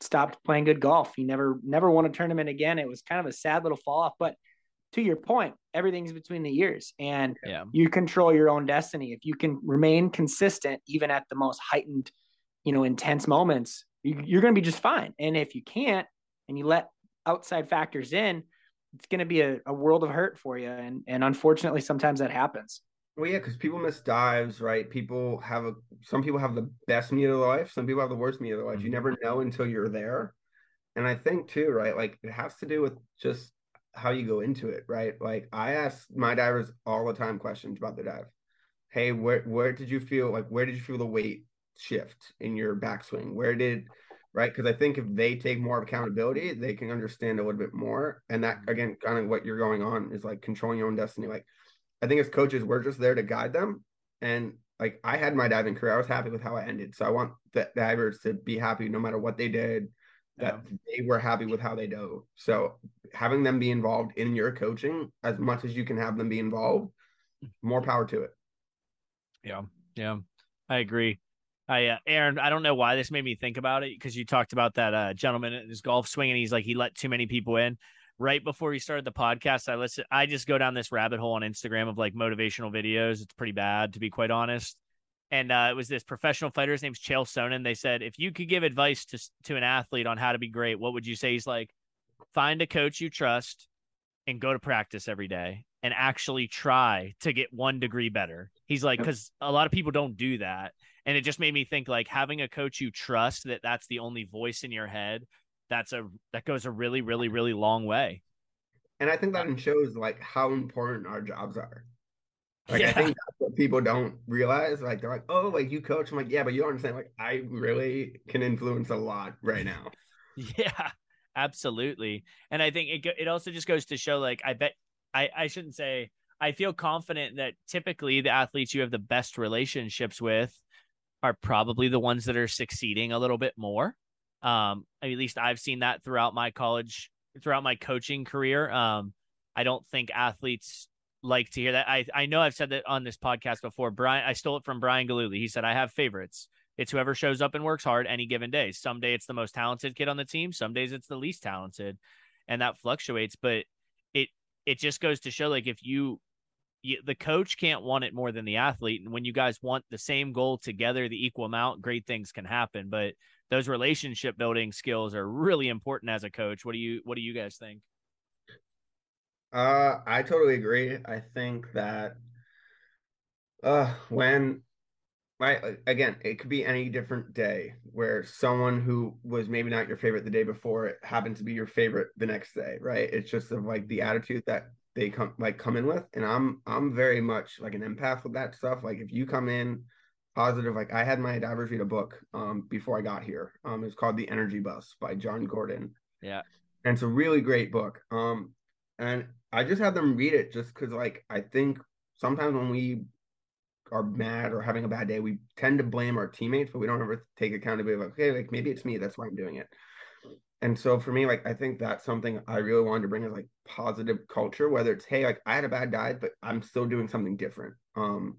stopped playing good golf. He never never won a tournament again. It was kind of a sad little fall off, but to your point, everything's between the ears, and yeah. you control your own destiny. If you can remain consistent, even at the most heightened, you know, intense moments, you, you're going to be just fine. And if you can't, and you let outside factors in, it's going to be a, a world of hurt for you. And and unfortunately, sometimes that happens. Well, yeah, because people miss dives, right? People have a some people have the best meet of their life, some people have the worst meet of their life. You mm-hmm. never know until you're there. And I think too, right? Like it has to do with just how you go into it, right? Like I ask my divers all the time questions about the dive. Hey, where where did you feel like where did you feel the weight shift in your backswing? Where did right? Because I think if they take more accountability, they can understand a little bit more. And that again, kind of what you're going on is like controlling your own destiny. Like I think as coaches, we're just there to guide them. And like I had my diving career, I was happy with how I ended. So I want the divers to be happy no matter what they did, that yeah. they were happy with how they dove. So having them be involved in your coaching as much as you can have them be involved, more power to it. Yeah. Yeah. I agree. I uh, Aaron, I don't know why this made me think about it because you talked about that uh, gentleman in his golf swing and he's like he let too many people in right before we started the podcast, I listen. I just go down this rabbit hole on Instagram of like motivational videos. It's pretty bad, to be quite honest. And uh, it was this professional fighter. His name's Chael Sonnen. They said, if you could give advice to to an athlete on how to be great, what would you say? He's like, find a coach you trust and go to practice every day and actually try to get one degree better. He's like, because a lot of people don't do that. And it just made me think like having a coach you trust that that's the only voice in your head that's a that goes a really really really long way. And i think that shows like how important our jobs are. Like yeah. i think that's what people don't realize like they're like oh like you coach. I'm like yeah but you don't understand like i really can influence a lot right now. Yeah absolutely. And i think it, it also just goes to show like i bet i i shouldn't say i feel confident that typically the athletes you have the best relationships with are probably the ones that are succeeding a little bit more um, at least I've seen that throughout my college, throughout my coaching career. Um, I don't think athletes like to hear that. I I know I've said that on this podcast before. Brian, I stole it from Brian Gillooly. He said I have favorites. It's whoever shows up and works hard any given day. Some day it's the most talented kid on the team. Some days it's the least talented, and that fluctuates. But it it just goes to show like if you, you the coach can't want it more than the athlete, and when you guys want the same goal together, the equal amount, great things can happen. But those relationship building skills are really important as a coach. What do you What do you guys think? Uh, I totally agree. I think that uh, when right again, it could be any different day where someone who was maybe not your favorite the day before it happened to be your favorite the next day, right? It's just of like the attitude that they come like come in with, and I'm I'm very much like an empath with that stuff. Like if you come in positive, like I had my divers read a book um before I got here. Um, it's called The Energy Bus by Jon Gordon. Yeah, and it's a really great book. Um, and I just had them read it just because like I think sometimes when we are mad or having a bad day, we tend to blame our teammates, but we don't ever take accountability of like, okay, like maybe it's me, that's why I'm doing it. And so for me, like I think that's something I really wanted to bring is like positive culture, whether it's hey, like I had a bad diet, but I'm still doing something different. Um,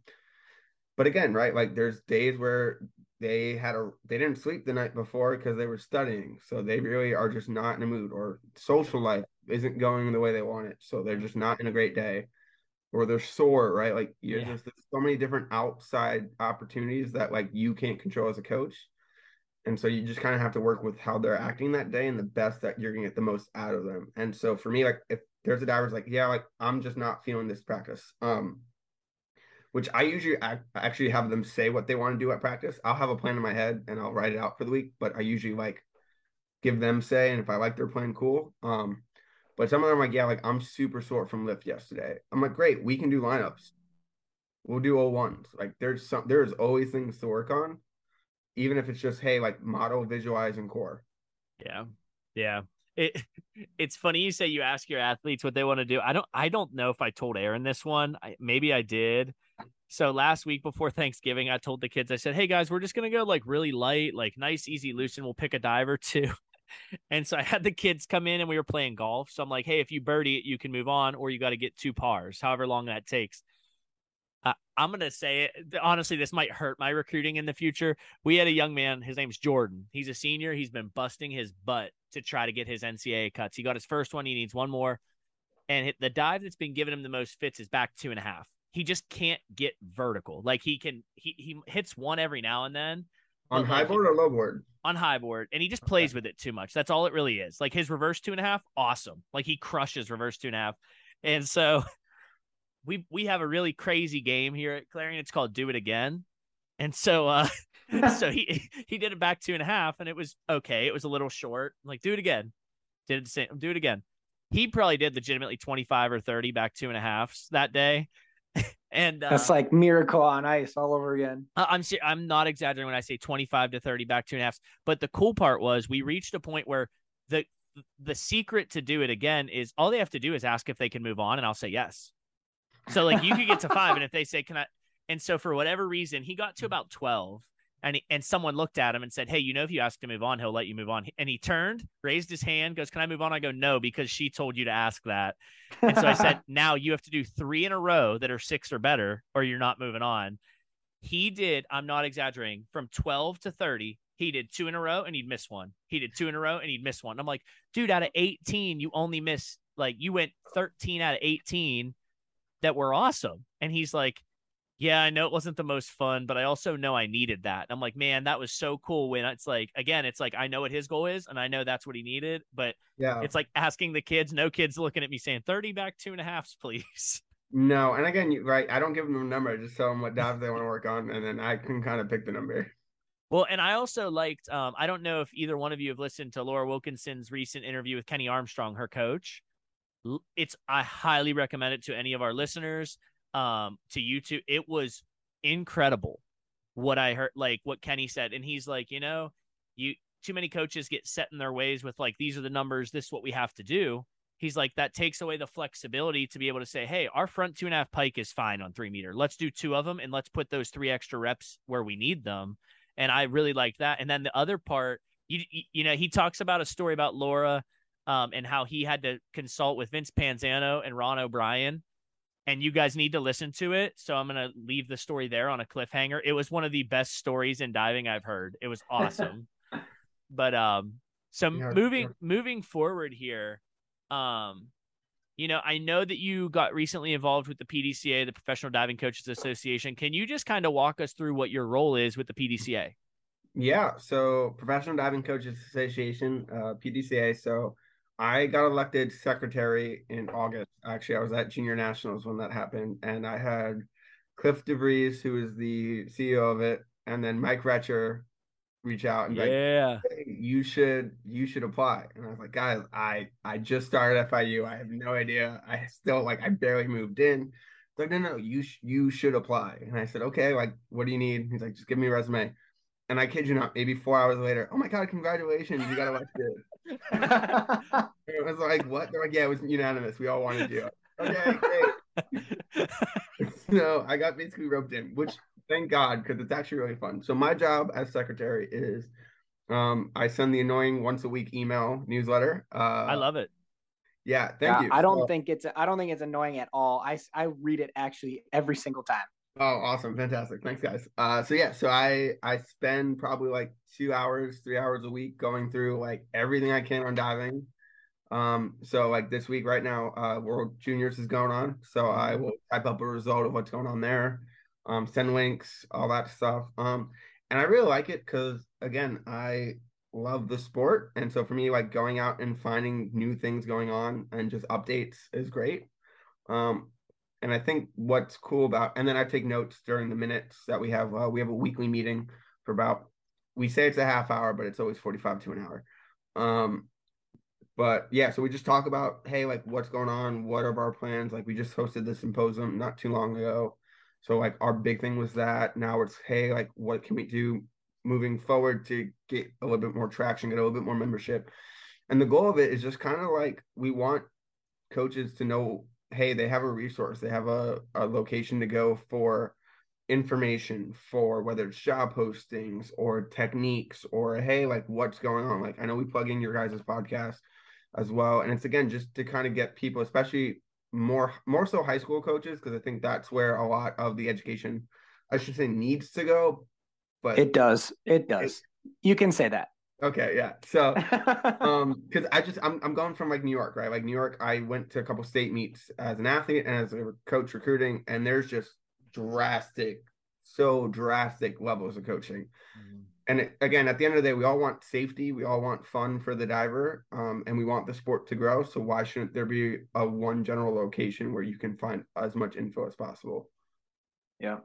but again, right, like there's days where they had a they didn't sleep the night before because they were studying, so they really are just not in a mood, or social life isn't going the way they want it, so they're just not in a great day or they're sore, right? Like you're yeah. just there's so many different outside opportunities that like you can't control as a coach. And so you just kind of have to work with how they're acting that day and the best that you're gonna get the most out of them. And so for me, like if there's a diver's like, yeah, like I'm just not feeling this practice. Um, which I usually actually have them say what they want to do at practice. I'll have a plan in my head and I'll write it out for the week, but I usually like give them say, and if I like their plan, cool. Um, but some of them are like, yeah, like I'm super sore from lift yesterday. I'm like, great, we can do lineups. We'll do O ones. Like there's some there's always things to work on, even if it's just hey, like model, visualize, and core. Yeah. Yeah. It it's funny you say you ask your athletes what they want to do. I don't I don't know if I told Aaron this one. I, maybe I did. So last week before Thanksgiving, I told the kids, I said, Hey guys, we're just gonna go like really light, like nice, easy, loose, and we'll pick a dive or two. And so I had the kids come in and we were playing golf. So I'm like, hey, if you birdie it, you can move on, or you got to get two pars, however long that takes. Uh, I'm going to say it. Honestly, this might hurt my recruiting in the future. We had a young man. His name's Jordan. He's a senior. He's been busting his butt to try to get his NCAA cuts. He got his first one. He needs one more. And the dive that's been giving him the most fits is back two and a half. He just can't get vertical. Like he can, he, he hits one every now and then, on high board or low board? On high board, and he just plays okay. with it too much. That's all it really is. Like his reverse two and a half, awesome. Like he crushes reverse two and a half, and so we we have a really crazy game here at Clarion. It's called Do It Again, and so uh, so he he did it back two and a half, and it was okay. It was a little short. like do it again. Did it the same. Do it again. He probably did legitimately twenty five or thirty back two and a that day, and uh, that's like miracle on ice all over again. I'm I'm not exaggerating when I say 25 to 30 back two and a half. But the cool part was we reached a point where the the secret to do it again is all they have to do is ask if they can move on, and I'll say yes. So like you could get to five, and if they say can I, and so for whatever reason he got to about 12, and he, and someone looked at him and said, "Hey, you know, if you ask to move on, he'll let you move on." And he turned, raised his hand, goes, "Can I move on?" I go, "No," because she told you to ask that. And so I said, "Now you have to do three in a row that are six or better, or you're not moving on." He did. I'm not exaggerating. From 12 to 30, he did two in a row and he'd miss one. He did two in a row and he'd miss one. I'm like, dude, out of 18, you only miss like you went 13 out of 18 that were awesome. And he's like, yeah, I know it wasn't the most fun, but I also know I needed that. I'm like, man, that was so cool when it's like, again, it's like I know what his goal is and I know that's what he needed, but yeah, it's like asking the kids, no kids looking at me saying 30 back two and a halfs, please. No, and again, you right, I don't give them a number, I just tell them what dives they want to work on, and then I can kind of pick the number. Well, and I also liked, um, I don't know if either one of you have listened to Laura Wilkinson's recent interview with Kenny Armstrong, her coach. It's I highly recommend it to any of our listeners um to YouTube. It was incredible what I heard, like what Kenny said, and he's like, you know, you too many coaches get set in their ways with like these are the numbers, this is what we have to do. He's like that takes away the flexibility to be able to say, hey, our front two and a half pike is fine on three meter. Let's do two of them and let's put those three extra reps where we need them. And I really liked that. And then the other part, you you know, he talks about a story about Laura um, and how he had to consult with Vince Panzano and Ron O'Brien and you guys need to listen to it. So I'm gonna leave the story there on a cliffhanger. It was one of the best stories in diving I've heard. It was awesome. but um, so Yeah, moving yeah. moving forward here, um, you know, I know that you got recently involved with the PDCA, the Professional Diving Coaches Association. Can you just kind of walk us through what your role is with the PDCA? Yeah, so Professional Diving Coaches Association, uh, PDCA. So I got elected secretary in August. Actually, I was at Junior Nationals when that happened, and I had Cliff DeVries, who is the CEO of it, and then Mike Retcher reach out and be like, Yeah. "Hey, you should you should apply. And I was like, guys, I I just started FIU. I have no idea. I still like I barely moved in. He's like, no, no, you sh- you should apply. And I said, okay, like, what do you need? He's like, just give me a resume. And I kid you not, maybe four hours later, oh my god, congratulations, you got elected. And it was like, what? They're like, yeah, it was unanimous. We all wanted you. Okay, great. so I got basically roped in, which thank God, because it's actually really fun. So my job as secretary is um I send the annoying once a week email newsletter. Uh I love it. yeah, thank Yeah, you. I don't So- think it's I don't think it's annoying at all. I I read it actually every single time. Oh, awesome. Fantastic. Thanks, guys. Uh, so yeah, so I I spend probably like two hours, three hours a week going through like everything I can on diving. Um, so like this week right now, uh, World Juniors is going on. So I will type up a result of what's going on there, um, send links, all that stuff. Um, and I really like it because again, I love the sport. And so for me, like going out and finding new things going on and just updates is great. Um, and I think what's cool about, and then I take notes during the minutes that we have. Uh, we have a weekly meeting for about, we say it's a half hour, but it's always 45 to an hour. Um, but yeah, so we just talk about, hey, like what's going on? What are our plans? Like we just hosted the symposium not too long ago. So like our big thing was that. Now it's, hey, like what can we do moving forward to get a little bit more traction, get a little bit more membership? And the goal of it is just kind of like we want coaches to know hey they have a resource they have a, a location to go for information for whether it's job postings or techniques or hey like what's going on like i know we plug in your guys' podcast as well and it's again just to kind of get people especially more more so high school coaches because i think that's where a lot of the education i should say needs to go but It does. It does. You can say that. Okay yeah. So um because i just I'm, I'm going from like new york right? Like new york i went to a couple state meets as an athlete and as a coach recruiting and there's just drastic so drastic levels of coaching. And it, again at the end of the day we all want safety we all want fun for the diver um and we want the sport to grow. So why shouldn't there be a one general location where you can find as much info as possible? Yeah.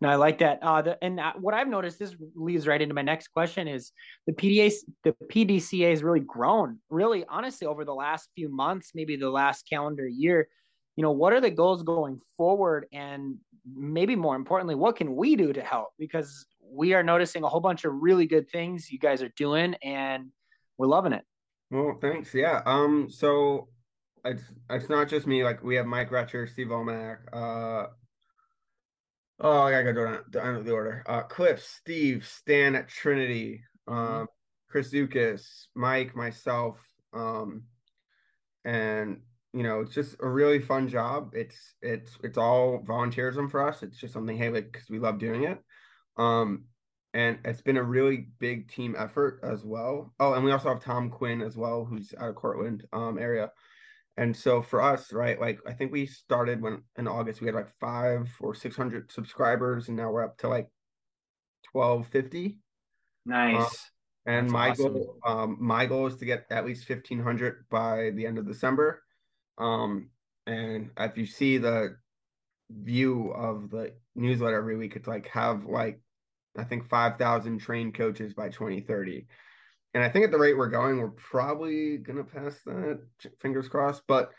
No, I like that. Uh, the, and uh, what I've noticed, this leads right into my next question: is the PDA, the PDCA has really grown, really honestly over the last few months, maybe the last calendar year. You know, what are the goals going forward, and maybe more importantly, what can we do to help? Because we are noticing a whole bunch of really good things you guys are doing, and we're loving it. Well, thanks. Yeah. Um. So it's it's not just me. Like we have Mike Retcher, Steve Omack. Uh. Oh, I gotta go down, the order. Uh, Cliff, Steve, Stan at Trinity, um, Chris Zukas, Mike, myself, um, and you know, it's just a really fun job. It's it's it's all volunteerism for us. It's just something hey, like because we love doing it. Um, and it's been a really big team effort as well. Oh, and we also have Tom Quinn as well, who's out of Cortland um area. And so for us, right, like I think we started when in August we had like five or six hundred subscribers, and now we're up to like twelve fifty. Nice. And That's my awesome. goal, um, my goal is to get at least fifteen hundred by the end of December. Um, and if you see the view of the newsletter every week, it's like have like I think five thousand trained coaches by twenty thirty. And I think at the rate we're going, we're probably gonna pass that. Fingers crossed. But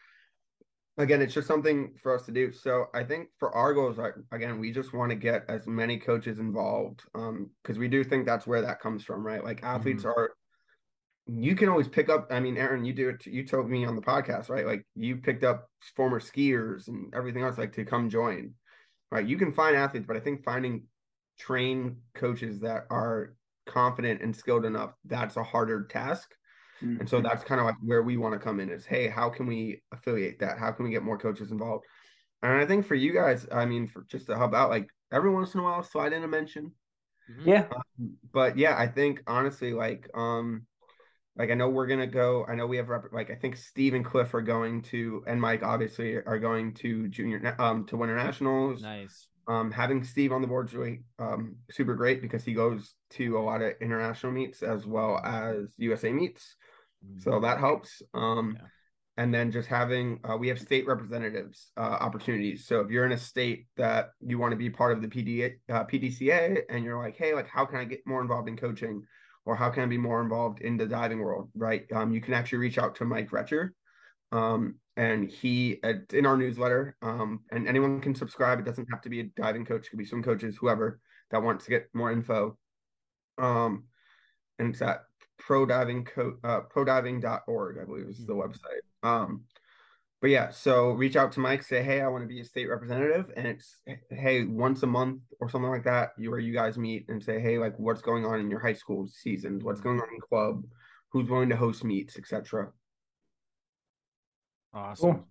again, it's just something for us to do. So I think for our goals, again, we just want to get as many coaches involved, um, because we do think that's where that comes from, right? Like athletes are. You can always pick up. I mean, Aaron, you do it. You told me on the podcast, right? Like you picked up former skiers and everything else, like to come join, right? You can find athletes, but I think finding trained coaches that are confident and skilled enough that's a harder task and so that's kind of like where we want to come in is hey how can we affiliate that how can we get more coaches involved and I think for you guys, I mean, for just to help out, like every once in a while, slide in a mention. Mm-hmm. Yeah. Um, but yeah, I think honestly, like, um, like I know we're gonna go. I know we have rep- like I think Steve and Cliff are going to, and Mike obviously are going to junior um to Winter Nationals. Nice. Um, having Steve on the board is really um super great because he goes to a lot of international meets as well as USA meets, mm-hmm. so that helps. Um, yeah. and then just having uh, we have state representatives uh, opportunities. So if you're in a state that you want to be part of the PD, uh, pdca and you're like hey like how can i get more involved in coaching or how can i be more involved in the diving world? Right? Um, you can actually reach out to mike retcher. Um, and he it's in our newsletter um, and anyone can subscribe. It doesn't have to be a diving coach. It could be swim coaches whoever that wants to get more info. Um, and it's at pro diving co- uh, prodiving.org i believe is the mm-hmm. website. Um, but yeah, so reach out to Mike, say, hey, I want to be a state representative, and it's hey, once a month or something like that, you where you guys meet and say, hey, like what's going on in your high school seasons, what's going on in club, who's willing to host meets, etc. Awesome. Cool.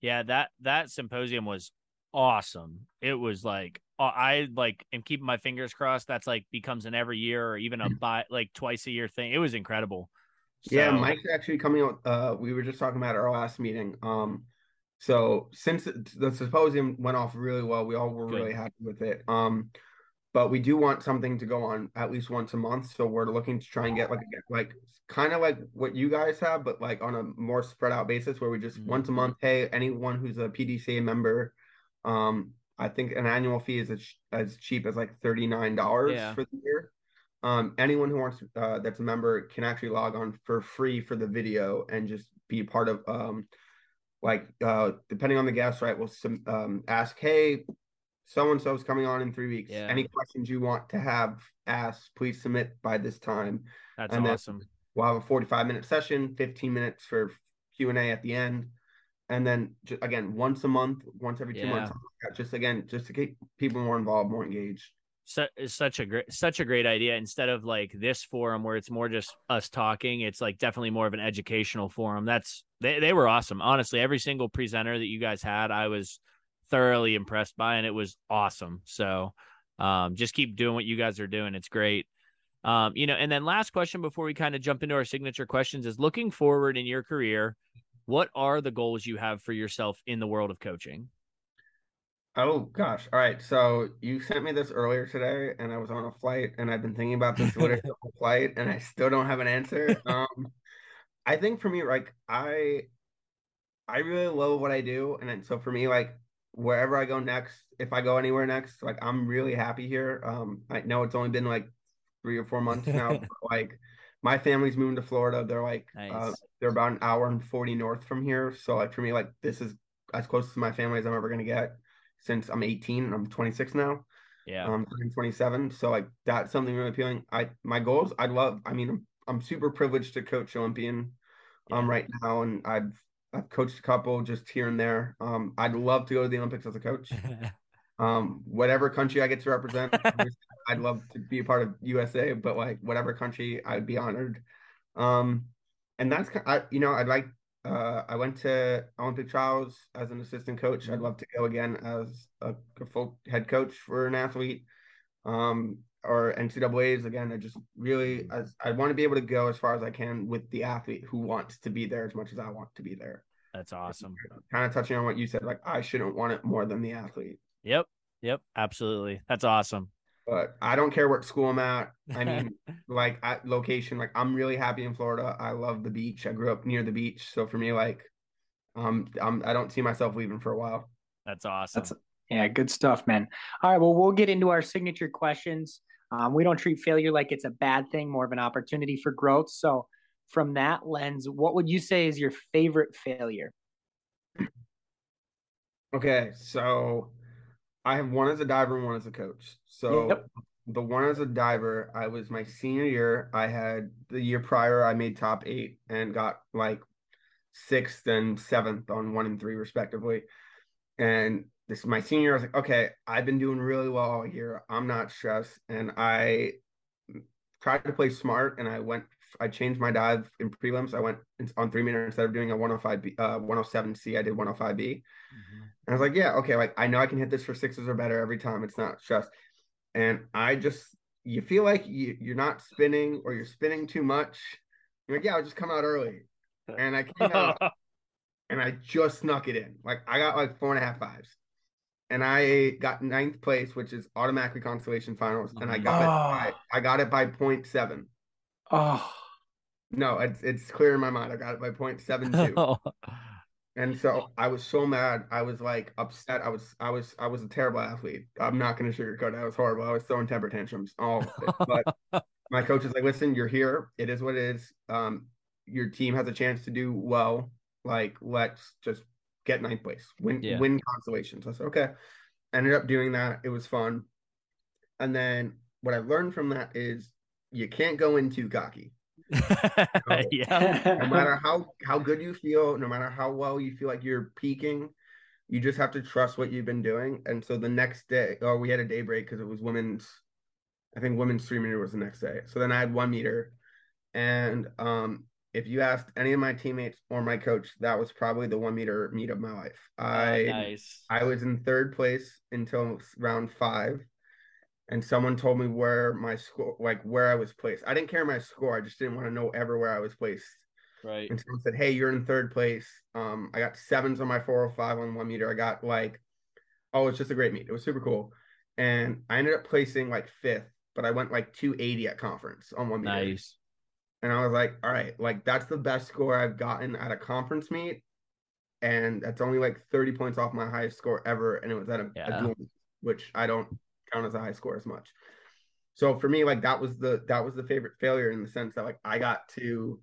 Yeah, that that symposium was awesome. It was like I like am keeping my fingers crossed. That's like becomes an every year or even a by like twice a year thing. It was incredible. So, yeah, Mike's actually coming out. Uh, we were just talking about our last meeting. Um, so since the symposium went off really well, we all were good. really happy with it. Um, but we do want something to go on at least once a month. So we're looking to try and get like like kind of like what you guys have, but like on a more spread out basis where we just mm-hmm. once a month. Hey, anyone who's a PDCA member, um, I think an annual fee is as, as cheap as like thirty nine dollars yeah. for the year um, anyone who wants uh, that's a member can actually log on for free for the video and just be part of um, like uh, depending on the guest right we'll um, ask hey so and so is coming on in three weeks. Yeah. any questions you want to have asked please submit by this time. That's and awesome. we'll have a 45 minute session 15 minutes for q&a at the end. And then just, again once a month once every two yeah. months just again just to keep people more involved more engaged. Is such a great such a great idea. Instead of like this forum where it's more just us talking it's like definitely more of an educational forum. That's they, they were awesome. Honestly every single presenter that you guys had i was thoroughly impressed by and it was awesome so um, just keep doing what you guys are doing it's great um, you know and then last question before we kind of jump into our signature questions is looking forward in your career what are the goals you have for yourself in the world of coaching Oh gosh. All right. So you sent me this earlier today and I was on a flight and I've been thinking about this the flight and I still don't have an answer. Um I think for me, like I I really love what I do. And then, so for me, like wherever I go next, if I go anywhere next, like I'm really happy here. Um I know it's only been like three or four months now. like my family's moving to Florida. They're like uh, nice. uh, they're about an hour and 40 north from here. So like for me, like this is as close to my family as I'm ever gonna get since I'm 18 and I'm 26 now. Yeah. Um, I'm 27. So like that's something really appealing. I my goals, I'd love. I mean, I'm I'm super privileged to coach Olympian um right now, and I've I've coached a couple just here and there. Um, I'd love to go to the Olympics as a coach. um, whatever country I get to represent, I'd love to be a part of USA. But like whatever country, I'd be honored. Um, and that's I you know I'd like uh, I went to Olympic trials as an assistant coach. I'd love to go again as a, a full head coach for an athlete. Um, or NCAA's again. I just really, I, I want to be able to go as far as I can with the athlete who wants to be there as much as I want to be there. That's awesome. Kind of touching on what you said, like I shouldn't want it more than the athlete. Yep. Yep. Absolutely. That's awesome but I don't care what school I'm at. I mean, like at location, like I'm really happy in Florida. I love the beach. I grew up near the beach, so for me, like, um, I'm I don't see myself leaving for a while. That's awesome. That's yeah, good stuff, man. All right, well, we'll get into our signature questions. Um, we don't treat failure like it's a bad thing, more of an opportunity for growth. So, from that lens, what would you say is your favorite failure? Okay, so I have one as a diver and one as a coach. So yep. the one as a diver, I was my senior year. I had the year prior, I made top eight and got like sixth and seventh on one and three respectively. And this is my senior. I was like, okay, I've been doing really well all year. I'm not stressed, and I tried to play smart and I went I changed my dive in prelims. I went on three meter instead of doing a 105B, uh, 107C. I did 105B. Mm-hmm. And I was like, yeah, okay, like I know I can hit this for sixes or better every time. It's not stress. And I just you feel like you, you're not spinning or you're spinning too much. You're like, yeah, I'll just come out early. And I came out and I just snuck it in. Like I got like four and a half fives. And I got ninth place, which is automatically consolation finals. And I mm-hmm. got oh. it ah. by, I got it by 0.7. Oh no, it's it's clear in my mind. I got it by 0.72. and so I was so mad. I was like upset. I was I was I was a terrible athlete. I'm not gonna sugarcoat it. I was horrible. I was throwing temper tantrums. All but my coach is like, listen, you're here. It is what it is. Um, your team has a chance to do well. Like, let's just get ninth place, win yeah. win So I said, okay. Ended up doing that. It was fun. And then what I learned from that is you can't go in too cocky. yeah. no matter how how good you feel, no matter how well you feel like you're peaking, you just have to trust what you've been doing. And so the next day, oh, we had a day break because it was women's. I think women's three meter was the next day. So then I had one meter, and um, if you asked any of my teammates or my coach, that was probably the one meter meet of my life. Oh, I oh, nice. I was in third place until round five and someone told me where my score, like where I was placed. I didn't care my score. I just didn't want to know ever where I was placed. Right. And someone said, "Hey, you're in third place." Um, I got sevens on my 405 on one meter. I got like, oh, it's just a great meet. It was super cool, and I ended up placing like fifth, but I went like 280 at conference on one meter. Nice. And I was like, all right, like that's the best score I've gotten at a conference meet, and that's only like 30 points off my highest score ever, and it was at a, yeah. a dual, which I don't count as a high score as much. So for me, like that was the that was the favorite failure in the sense that like I got to,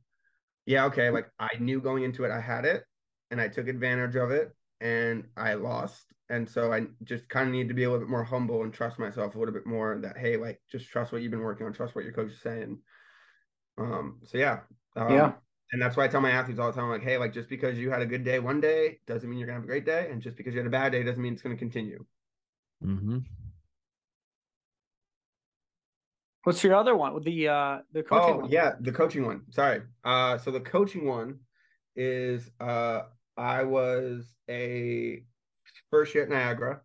yeah, okay, like I knew going into it I had it, and I took advantage of it, and I lost, and so I just kind of need to be a little bit more humble and trust myself a little bit more. That hey, like just trust what you've been working on, trust what your coach is saying. Um. So yeah. Um, yeah. And that's why I tell my athletes all the time, like, hey, like just because you had a good day one day doesn't mean you're gonna have a great day, and just because you had a bad day doesn't mean it's gonna continue. Mm-hmm. What's your other one? The uh the coaching Oh one? yeah, the coaching one. Sorry. Uh so the coaching one is uh I was a first year at Niagara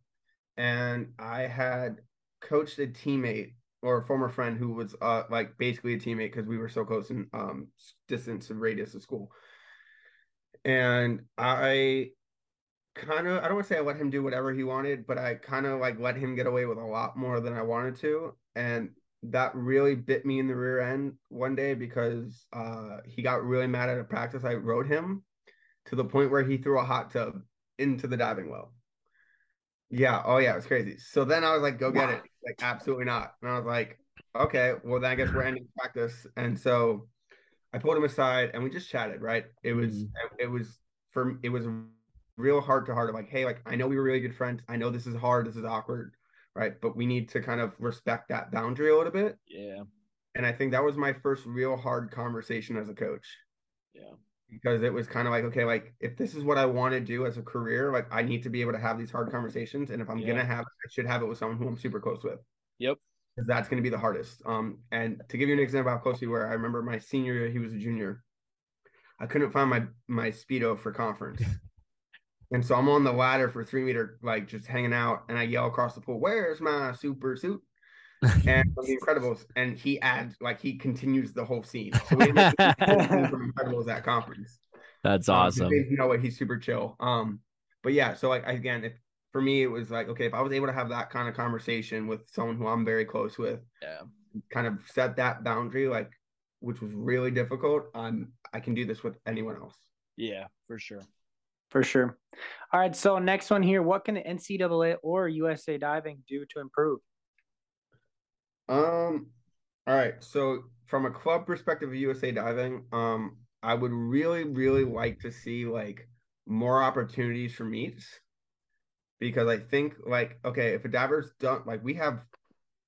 and I had coached a teammate or a former friend who was uh like basically a teammate because we were so close in um distance and radius of school. And I kind of I don't want to say I let him do whatever he wanted, but I kind of like let him get away with a lot more than I wanted to. And that really bit me in the rear end one day because uh, he got really mad at a practice I wrote him to the point where he threw a hot tub into the diving well. Yeah. Oh, yeah. It was crazy. So then I was like, go get it. Like, absolutely not. And I was like, okay, well, then I guess we're ending practice. And so I pulled him aside and we just chatted, right? It was, mm-hmm. it was for, it was real heart to heart of like, hey, like, I know we were really good friends. I know this is hard. This is awkward right? But we need to kind of respect that boundary a little bit. Yeah. And I think that was my first real hard conversation as a coach. Yeah. Because it was kind of like, okay, like if this is what I want to do as a career, like I need to be able to have these hard conversations. And if I'm yeah. gonna have I should have it with someone who I'm super close with. Yep. Because that's gonna be the hardest. Um, and to give you an example how close we were, I remember my senior year, he was a junior. I couldn't find my my speedo for conference. And so I'm on the ladder for three meter, like just hanging out, and I yell across the pool, "Where's my super suit?" And from the Incredibles, and he adds like he continues the whole scene. So we from Incredibles at conference. That's um, awesome. You know what? He's super chill. Um, but yeah, so like again, if for me it was like okay, if I was able to have that kind of conversation with someone who I'm very close with, yeah, kind of set that boundary, like which was really difficult. Um, I can do this with anyone else. Yeah, for sure. For sure. All right. So next one here. What can the NCAA or USA Diving do to improve? Um. All right. So from a club perspective of USA Diving, um, I would really, really like to see like more opportunities for meets because I think like okay, if a diver's done like we have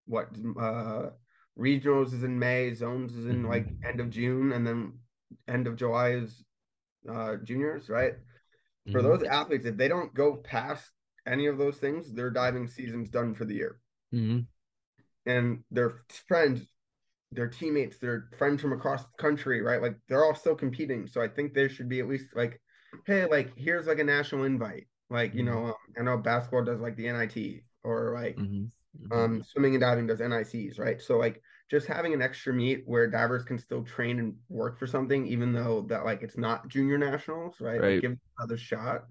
what uh regionals is in May, zones is in like end of June, and then end of July is uh juniors, right? For mm-hmm. those athletes, if they don't go past any of those things, their diving season's done for the year. Mm-hmm. And their friends their teammates, their friends from across the country, right? Like they're all still competing. So I think there should be at least like, hey, like here's like a national invite. Like, you know, um, I know basketball does like the NIT or like Mhm. um swimming and diving does NICs, right? So like just having an extra meet where divers can still train and work for something, even though that like it's not junior nationals, right? Like, give another shot.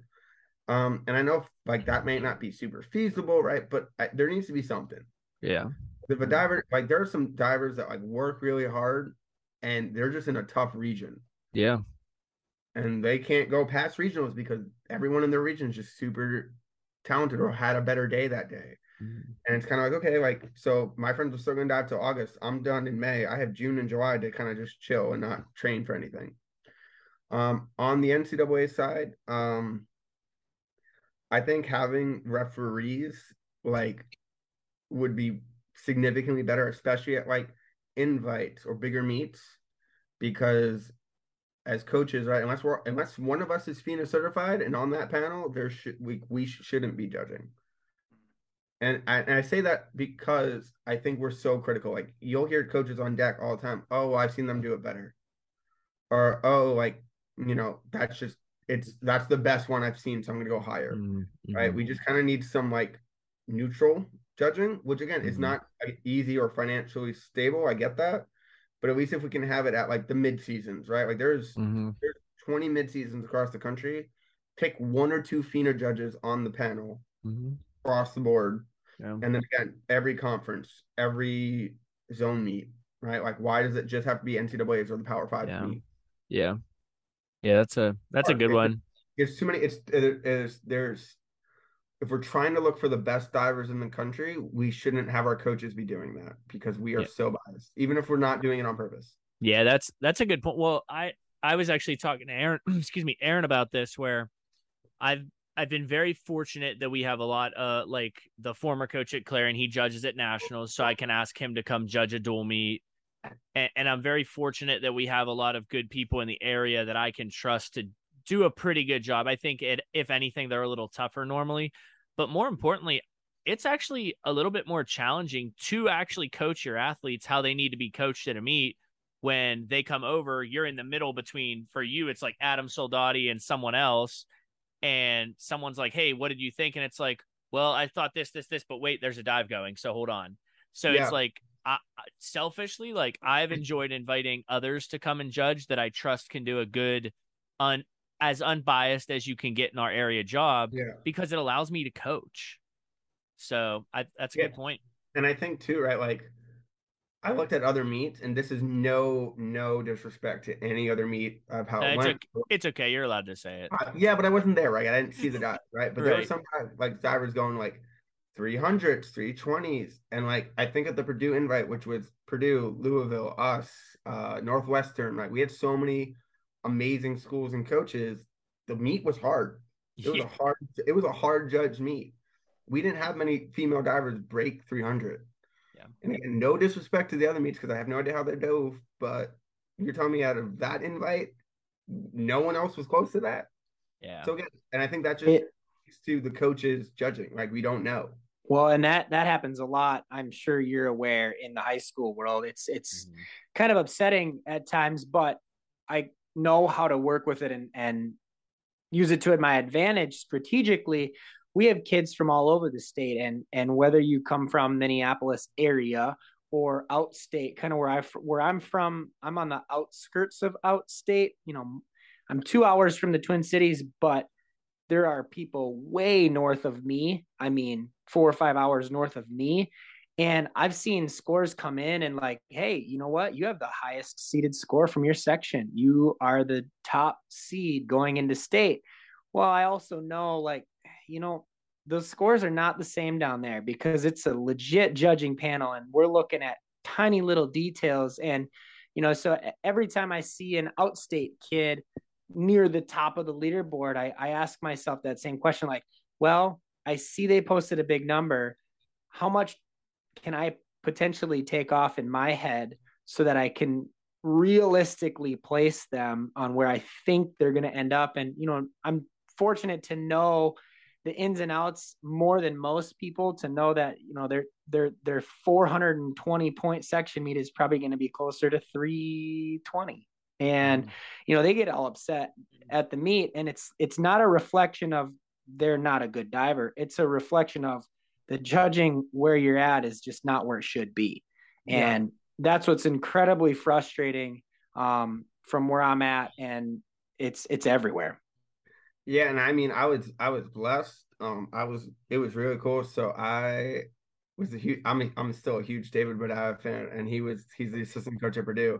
Um, and I know like that may not be super feasible, right? But I, there needs to be something. yeah. If a diver like there are some divers that like work really hard and they're just in a tough region Yeah. and they can't go past regionals because everyone in their region is just super talented or had a better day that day. Mhm. And it's kind of like, okay, like, so my friends are still going to dive till August. I'm done in May. I have June and July to kind of just chill and not train for anything. Um, on the NCAA side, um, I think having referees like would be significantly better, especially at like invites or bigger meets, because as coaches, right, unless we're unless one of us is FINA certified and on that panel, there should we we shouldn't be judging. And I, and I say that because I think we're so critical. Like you'll hear coaches on deck all the time. Oh, I've seen them do it better. Or oh, like you know, that's just it's that's the best one I've seen, so I'm gonna go higher. Mhm. Right? We just kind of need some like neutral judging, which again is Mhm. not easy or financially stable. I get that, but at least if we can have it at like the mid seasons, right? Like there's Mhm. 20 mid seasons across the country. Pick one or two FINA judges on the panel Mhm. across the board. Yeah. And then again, every conference, every zone meet, right? Like, why does it just have to be NCAA's or the Power Five Yeah. meet? Yeah. Yeah, that's a that's a good It's- one. It's too many. It's there's there's if we're trying to look for the best divers in the country, we shouldn't have our coaches be doing that because we are Yeah. so biased, even if we're not doing it on purpose. Yeah, that's that's a good point. Well, I I was actually talking to Aaron, excuse me, Aaron about this where I've I've been very fortunate that we have a lot uh like the former coach at Clare and he judges at nationals, so I can ask him to come judge a dual meet. And, and I'm very fortunate that we have a lot of good people in the area that I can trust to do a pretty good job. I think it if anything they're a little tougher normally, but more importantly, it's actually a little bit more challenging to actually coach your athletes how they need to be coached at a meet when they come over, you're in the middle between for you, it's like Adam Soldati and someone else. And someone's like, Hey, what did you think? And it's like, Well, I thought this, this, this, but wait, there's a dive going. So hold on. So Yeah. it's like, I, selfishly, like I've enjoyed inviting others to come and judge that I trust can do a good, un, as unbiased as you can get in our area job Yeah. because it allows me to coach. So I, that's a Yeah. good point. And I think too, right? Like, I looked at other meets, and this is no no disrespect to any other meet of how Uh, it it's, went. okay. it's okay. You're allowed to say it. Uh, yeah, but I wasn't there, right? I didn't see the dive, right? But there were Right. some guys, like divers going like 300s, 320s. And like, I think at the Purdue invite, which was Purdue, Louisville, us, uh, Northwestern, like we had so many amazing schools and coaches. The meet was hard. It was Yeah. a hard, it was a hard judge meet. We didn't have many female divers break 300. Yeah. And again, no disrespect to the other meets because I have no idea how they dove, but you're telling me out of that invite, no one else was close to that. Yeah. So again, and I think that just It- speaks to the coaches judging. Like we don't know. Well, and that that happens a lot. I'm sure you're aware in the high school world. It's it's Mhm. kind of upsetting at times, but I know how to work with it and and use it to my advantage strategically. We have kids from all over the state, and and whether you come from Minneapolis area or outstate, kind of where I where I'm from, I'm on the outskirts of outstate. You know, I'm two hours from the Twin Cities, but there are people way north of me. I mean, four or five hours north of me. And I've seen scores come in and like, hey, you know what? You have the highest seeded score from your section. You are the top seed going into state. Well, I also know like, you know, those scores are not the same down there because it's a legit judging panel and we're looking at tiny little details. And, you know, so every time I see an outstate kid near the top of the leaderboard, I, I ask myself that same question like, well, I see they posted a big number. How much can I potentially take off in my head so that I can realistically place them on where I think they're going to end up? And, you know, I'm fortunate to know the ins and outs more than most people to know that you know their their their 420 point section meet is probably going to be closer to 320 and mm-hmm. you know they get all upset at the meet and it's it's not a reflection of they're not a good diver it's a reflection of the judging where you're at is just not where it should be and yeah. that's what's incredibly frustrating um, from where i'm at and it's it's everywhere yeah, and I mean, I was I was blessed. Um, I was it was really cool. So I was a huge. I'm I'm still a huge David Boudia fan, and he was he's the assistant coach at Purdue,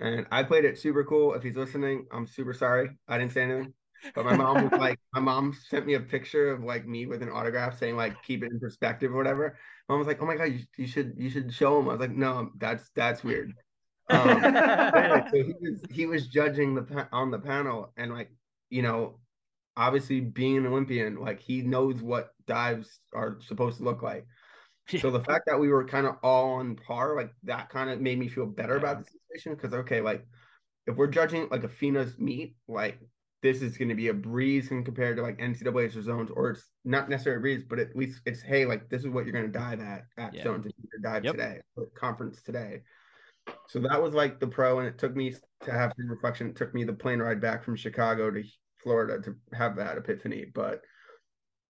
and I played it super cool. If he's listening, I'm super sorry. I didn't say anything. But my mom was like, my mom sent me a picture of like me with an autograph saying like keep it in perspective or whatever. Mom was like, oh my god, you, you should you should show him. I was like, no, that's that's weird. Um, so he was he was judging the on the panel and like you know obviously being an Olympian, like he knows what dives are supposed to look like. So the fact that we were kind of all on par, like that kind of made me feel better about the situation. Because okay, like if we're judging like a FINA's meet, like this is going to be a breeze and compared to like NCAA's or zones, or it's not necessarily a breeze, but at least it's hey, like this is what you're going to dive at at yeah. zones dive yep. today, conference today. So that was like the pro, and it took me to have some reflection. It took me the plane ride back from Chicago to Florida to have that epiphany. But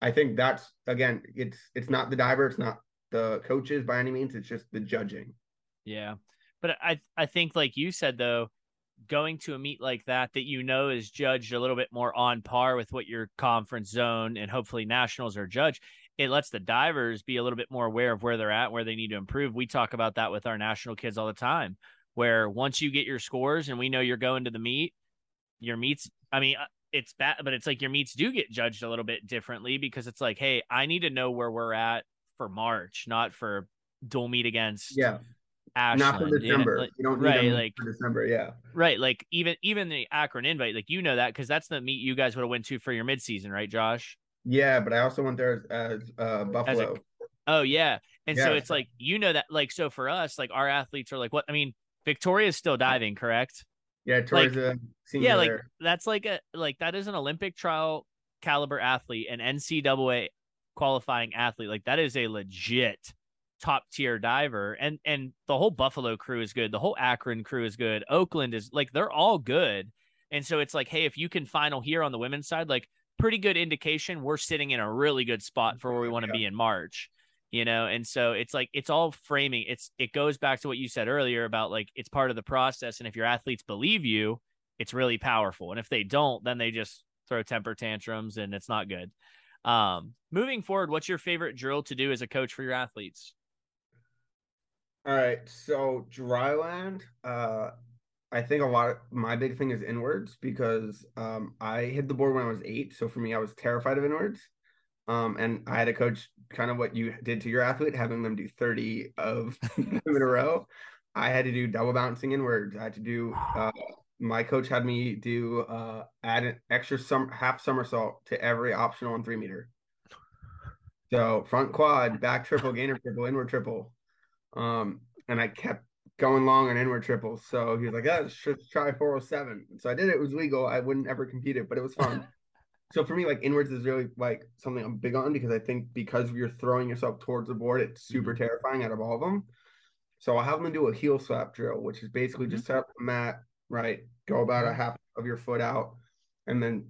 I think that's again, it's it's not the diver, it's not the coaches by any means, it's just the judging. Yeah. But I I think like you said though, going to a meet like that that you know is judged a little bit more on par with what your conference zone and hopefully nationals are judged it lets the divers be a little bit more aware of where they're at where they need to improve we talk about that with our national kids all the time where once you get your scores and we know you're going to the meet your meets i mean it's bad, but it's like your meets do get judged a little bit differently because it's like, hey, I need to know where we're at for March, not for dual meet against yeah. Ashland. Not for December. You, you don't right, like for December, yeah. Right, like even even the Akron invite, like you know that because that's the meet you guys would have went to for your midseason, right, Josh? Yeah, but I also went there as, as uh, Buffalo. As a, oh yeah, and yeah. so it's like you know that, like so for us, like our athletes are like what I mean. Victoria's still diving, correct? Yeah, towards like, the yeah, like there. that's like a like that is an Olympic trial caliber athlete, an NCAA qualifying athlete. Like that is a legit top tier diver, and and the whole Buffalo crew is good. The whole Akron crew is good. Oakland is like they're all good, and so it's like, hey, if you can final here on the women's side, like pretty good indication we're sitting in a really good spot for where we want to yeah. be in March you know and so it's like it's all framing it's it goes back to what you said earlier about like it's part of the process and if your athletes believe you it's really powerful and if they don't then they just throw temper tantrums and it's not good um moving forward what's your favorite drill to do as a coach for your athletes all right so dryland uh I think a lot of my big thing is inwards because um, I hit the board when I was eight. So for me, I was terrified of inwards. Um, and I had a coach kind of what you did to your athlete, having them do 30 of them in a row. I had to do double bouncing inwards. I had to do, uh, my coach had me do, uh, add an extra some half somersault to every optional on three meter. So front quad, back triple, gainer triple, inward triple. Um, and I kept going long on inward triples. So he was like, yeah, let's try 407. So I did it. It was legal. I wouldn't ever compete it, but it was fun. So for me, like inwards is really like something I'm big on because I think because you're throwing yourself towards the board, it's super mm-hmm. terrifying out of all of them. So I'll have them do a heel slap drill, which is basically mm-hmm. just set up the mat, right? Go about a mm-hmm. half of your foot out, and then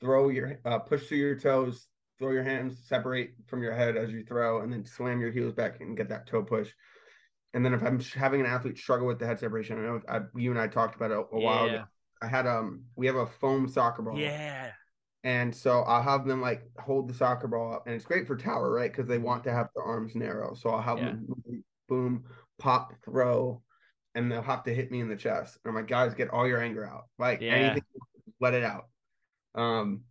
throw your uh, push through your toes, throw your hands separate from your head as you throw, and then slam your heels back and get that toe push. And then if I'm having an athlete struggle with the head separation, I know I, you and I talked about it a, a yeah. while ago. I had um we have a foam soccer ball. Yeah. And so I'll have them like hold the soccer ball up, and it's great for tower, right? Because they want to have their arms narrow. So I'll have yeah. them boom, pop, throw, and they'll have to hit me in the chest. And I'm like, guys, get all your anger out. Like yeah. anything, let it out. Um,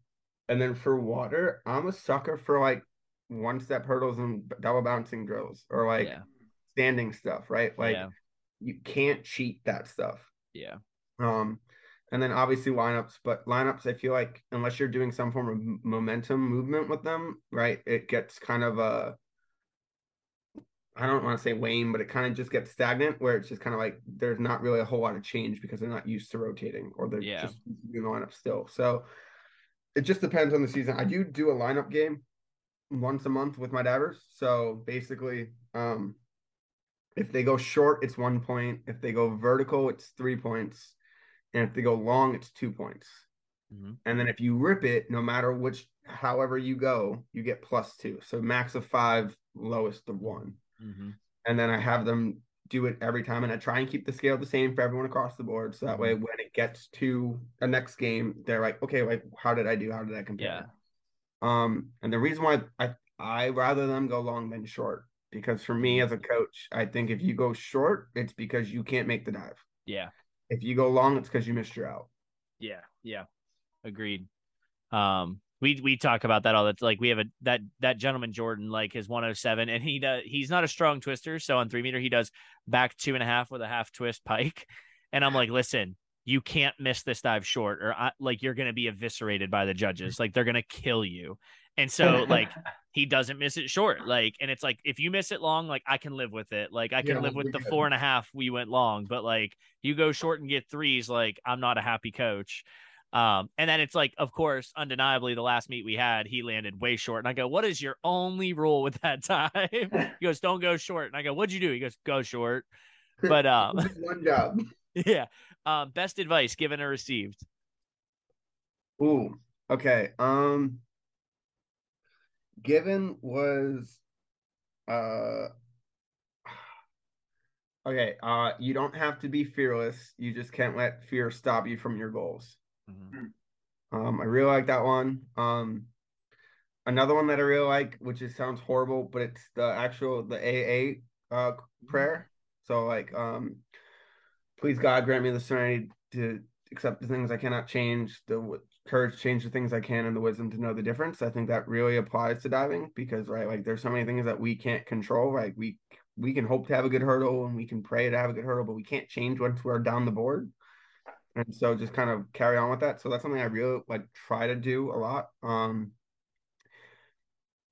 and then for water, I'm a sucker for like one step hurdles and double bouncing drills or like yeah. standing stuff, right? Like you can't cheat that stuff. Yeah. Um, and then obviously lineups but lineups i feel like unless you're doing some form of momentum movement with them right it gets kind of a i don't want to say wane but it kind of just gets stagnant where it's just kind of like there's not really a whole lot of change because they're not used to rotating or they're yeah. just doing the lineup still so it just depends on the season. I do do a lineup game once a month with my divers. So basically, um, if they go short, it's one point. If they go vertical, it's three points. And if they go long, it's two points. Mhm. And then if you rip it, no matter which, however you go, you get plus two. So max of five, lowest of one. Mhm. And then I have them do it every time. And I try and keep the scale the same for everyone across the board. So that way, Mm-hmm. when it gets to a next game, they're like, okay, like, how did I do? How did I compare? Yeah. Um, and the reason why I I rather them go long than short because for Mm-hmm. me as a coach, I think if you go short, it's because you can't make the dive. Yeah. If you go long, it's because you missed your out. Yeah, yeah, agreed. Um, we we talk about that all the like we have a that that gentleman Jordan like his 107 and he does he's not a strong twister so on three meter he does back two and a half with a half twist pike. And I'm like listen you can't miss this dive short or I, like you're gonna be eviscerated by the judges. Like they're gonna kill you. And so like he doesn't miss it short. Like and it's like if you miss it long like I can live with it. Like I can Yeah, live with the yeah. four and a half we went long but like you go short and get threes like I'm not a happy coach um, and then it's like, of course, undeniably, the last meet we had, he landed way short. And I go, What is your only rule with that time? he goes, Don't go short. And I go, What'd you do? He goes, Go short. But um, one job. yeah. Um, best advice given or received. Ooh, okay. Um, given was, uh, okay. Uh, you don't have to be fearless. You just can't let fear stop you from your goals. Um, I really like that one. Um, another one that I really like, which is sounds horrible, but it's the actual the AA uh prayer. So like, um, please God grant me the serenity to accept the things I cannot change, the w- courage to change the things I can, and the wisdom to know the difference. I think that really applies to diving because right, like there's so many things that we can't control. Like we we can hope to have a good hurdle and we can pray to have a good hurdle, but we can't change once we're down the board. And so just kind of carry on with that. So that's something I really like try to do a lot. Um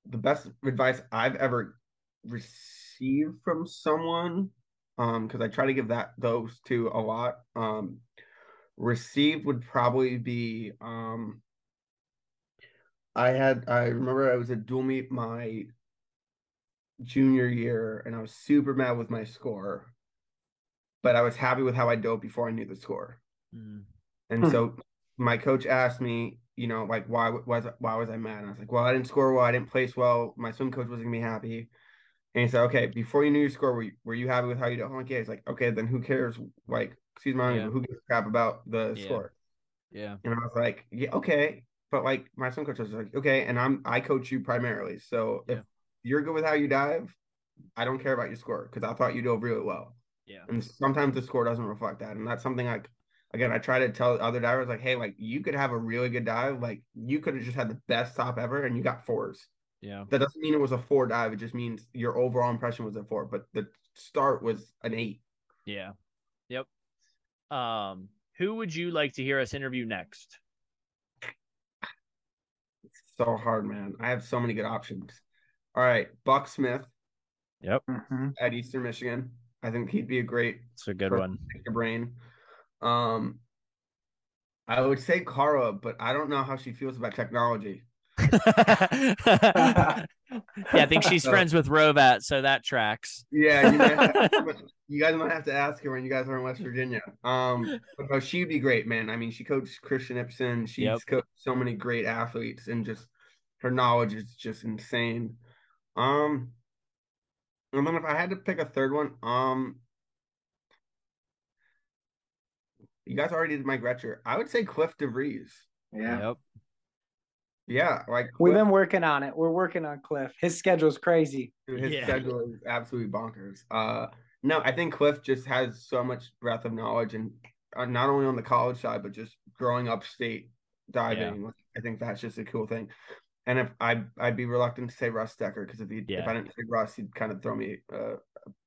the best advice I've ever received from someone, um, because I try to give that those to a lot. Um received would probably be um I had I remember I was at dual meet my junior year and I was super mad with my score, but I was happy with how I dove before I knew the score. Mm. And Hmm. so my coach asked me, you know, like why was why was I mad? And I was like, well, I didn't score well, I didn't place well. My swim coach wasn't gonna be happy. And he said, okay, before you knew your score, were you, were you happy with how you did? I'm like, yeah. He's like, okay, then who cares? Like, excuse my language, Yeah. who gives a crap about the Yeah. score? Yeah. And I was like, yeah, okay. But like my swim coach was like, okay, and I'm I coach you primarily. So if you're good with how you dive, I don't care about your score because I thought you dove really well. Yeah. And sometimes the score doesn't reflect that. And that's something like again, I try to tell other divers like, hey, like you could have a really good dive, like you could have just had the best top ever and you got fours. Yeah. That doesn't mean it was a four dive, it just means your overall impression was a four, but the start was an eight. Yeah. Yep. Um, who would you like to hear us interview next? It's so hard, man. I have so many good options. All right, Buck Smith Yep. at Eastern Michigan. I think he'd be a great It's a good one. pick your brain. Um, I would say Carla, but I don't know how she feels about technology. yeah, I think she's friends with Rovat, so that tracks. Yeah, you, might have- you guys might have to ask her when you guys are in West Virginia. Um, but no, she'd be great, man. I mean, she coached Kristian Ipsen. She's Yep. coached so many great athletes, and just her knowledge is just insane. Um, and then if I had to pick a third one, um, you guys already did Mike Retcher. I would say Cliff DeVries. Yeah. Yep. Yeah, like We've been working on it. We're working on Cliff. His schedule's crazy. Dude, his Yeah. schedule is absolutely bonkers. Uh, no, I think Cliff just has so much breadth of knowledge, and uh, not only on the college side, but just growing upstate diving. Like, I think that's just a cool thing. And if I, I'd be reluctant to say Russ Decker because if he, if I didn't say Russ, he'd kind of throw me uh,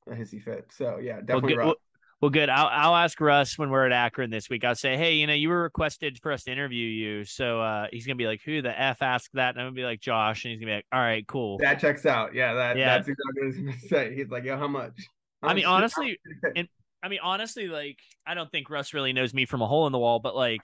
a hissy fit. So yeah, Well, definitely good. Well, good. I'll I'll ask Russ when we're at Akron this week. I'll say, hey, you know, you were requested for us to interview you, so uh, he's gonna be like, who the f asked that? And I'm gonna be like Josh, and he's gonna be like, all right, cool. that checks out. Yeah, that Yeah. that's exactly what I was gonna say. He's like, yo, how much? I mean, much- honestly, and I mean, honestly, like I don't think Russ really knows me from a hole in the wall, but like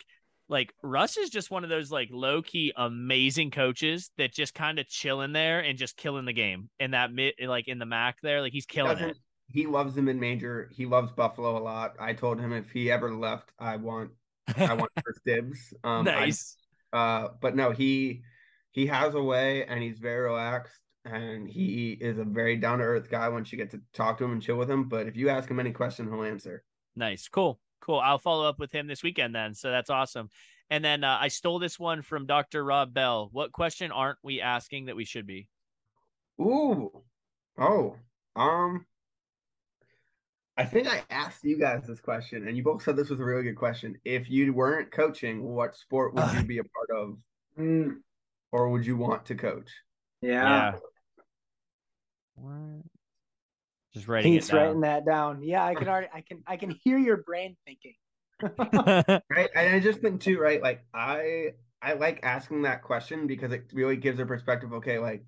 like Russ is just one of those like low key amazing coaches that just kind of chill in there and just killing the game in that mid like in the MAC there. Like he's killing it. He loves the mid major. He loves Buffalo a lot. I told him if he ever left, I want I want first dibs. Um, nice. I, uh, but no, he he has a way and he's very relaxed and he is a very down to earth guy once you get to talk to him and chill with him. But if you ask him any question, he'll answer. Nice. Cool. Cool. I'll follow up with him this weekend then. So that's awesome. And then uh, I stole this one from Dr. Rob Bell. What question aren't we asking that we should be? Ooh. Oh. Um I think I asked you guys this question and you both said this was a really good question. If you weren't coaching, what sport would you be a part of? Mm. Or would you want to coach? Yeah. yeah. Just writing He's writing that down. Yeah, I can already I can I can hear your brain thinking. right. And I just think too, right? Like I I like asking that question because it really gives a perspective, okay, like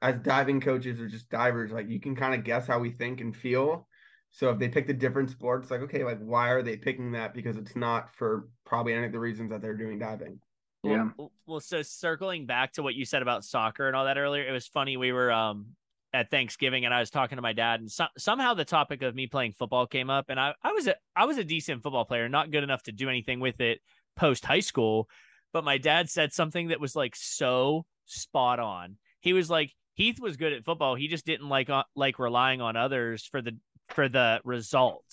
as diving coaches or just divers, like you can kind of guess how we think and feel. So if they pick a different sport, it's like, okay, like why are they picking that? Because it's not for probably any of the reasons that they're doing diving. Yeah. Well, well, so circling back to what you said about soccer and all that earlier, it was funny. We were um at Thanksgiving and I was talking to my dad and so- somehow the topic of me playing football came up and I, I was a I was a decent football player, not good enough to do anything with it post high school, but my dad said something that was like so spot on. He was like Heath was good at football, he just didn't like uh, like relying on others for the for the result.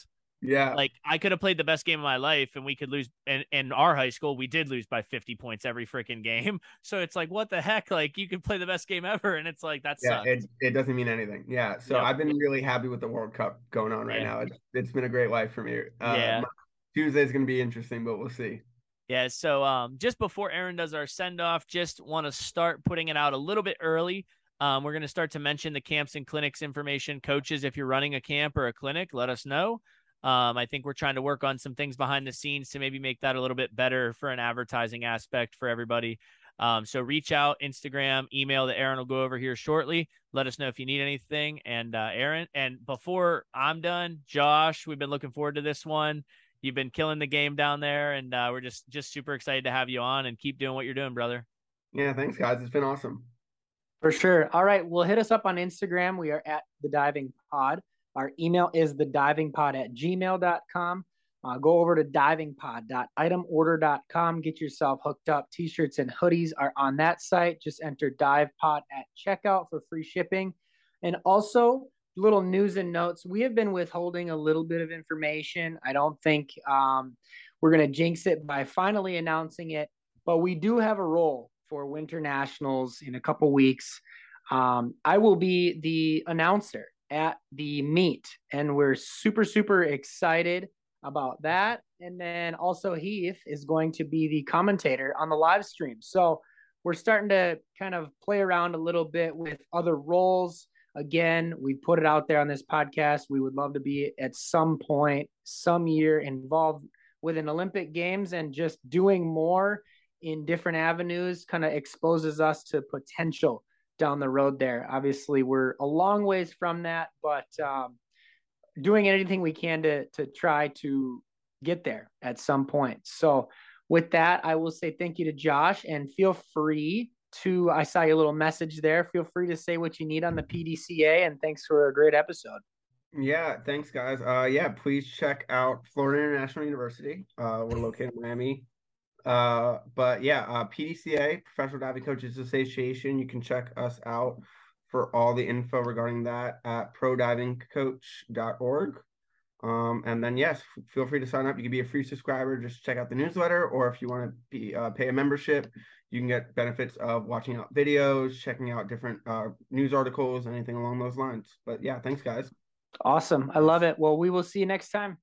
Yeah. Like I could have played the best game of my life and we could lose and in our high school we did lose by 50 points every freaking game. So it's like what the heck like you could play the best game ever and it's like that's yeah, it, it doesn't mean anything. Yeah. So yep. I've been really happy with the World Cup going on right yeah. now. It's, it's been a great life for me. Uh, yeah. Tuesday's going to be interesting, but we'll see. Yeah, so um just before Aaron does our send off, just want to start putting it out a little bit early. Um, we're going to start to mention the camps and clinics information. Coaches, if you're running a camp or a clinic, let us know. Um, I think we're trying to work on some things behind the scenes to maybe make that a little bit better for an advertising aspect for everybody. Um, so reach out, Instagram, email that Aaron will go over here shortly. Let us know if you need anything. And uh, Aaron, and before I'm done, Josh, we've been looking forward to this one. You've been killing the game down there, and uh, we're just just super excited to have you on and keep doing what you're doing, brother. Yeah, thanks, guys. It's been awesome. For sure. All right. Well, hit us up on Instagram. We are at the diving pod. Our email is the diving pod at gmail.com. Uh, go over to divingpod.itemorder.com. Get yourself hooked up. T shirts and hoodies are on that site. Just enter divepod at checkout for free shipping. And also, little news and notes. We have been withholding a little bit of information. I don't think um, we're going to jinx it by finally announcing it, but we do have a role for Winter Nationals in a couple weeks. Um, I will be the announcer at the meet, and we're super, super excited about that. And then also, Heath is going to be the commentator on the live stream. So we're starting to kind of play around a little bit with other roles. Again, we put it out there on this podcast. We would love to be at some point, some year involved with an Olympic Games and just doing more in different avenues kind of exposes us to potential down the road there. Obviously, we're a long ways from that, but um, doing anything we can to to try to get there at some point. So, with that, I will say thank you to Josh and feel free to. I saw your little message there. Feel free to say what you need on the PDCA, and thanks for a great episode. Yeah, thanks, guys. Uh, yeah, please check out Florida International University. Uh, we're located in Miami. Uh, but yeah, uh, PDCA, Professional Diving Coaches Association. You can check us out for all the info regarding that at prodivingcoach.org. Um, and then yes, f- feel free to sign up. You can be a free subscriber. Just check out the newsletter, or if you want to be uh, pay a membership, you can get benefits of watching out videos, checking out different uh, news articles, anything along those lines. But yeah, thanks, guys. Awesome. I love it. Well, we will see you next time.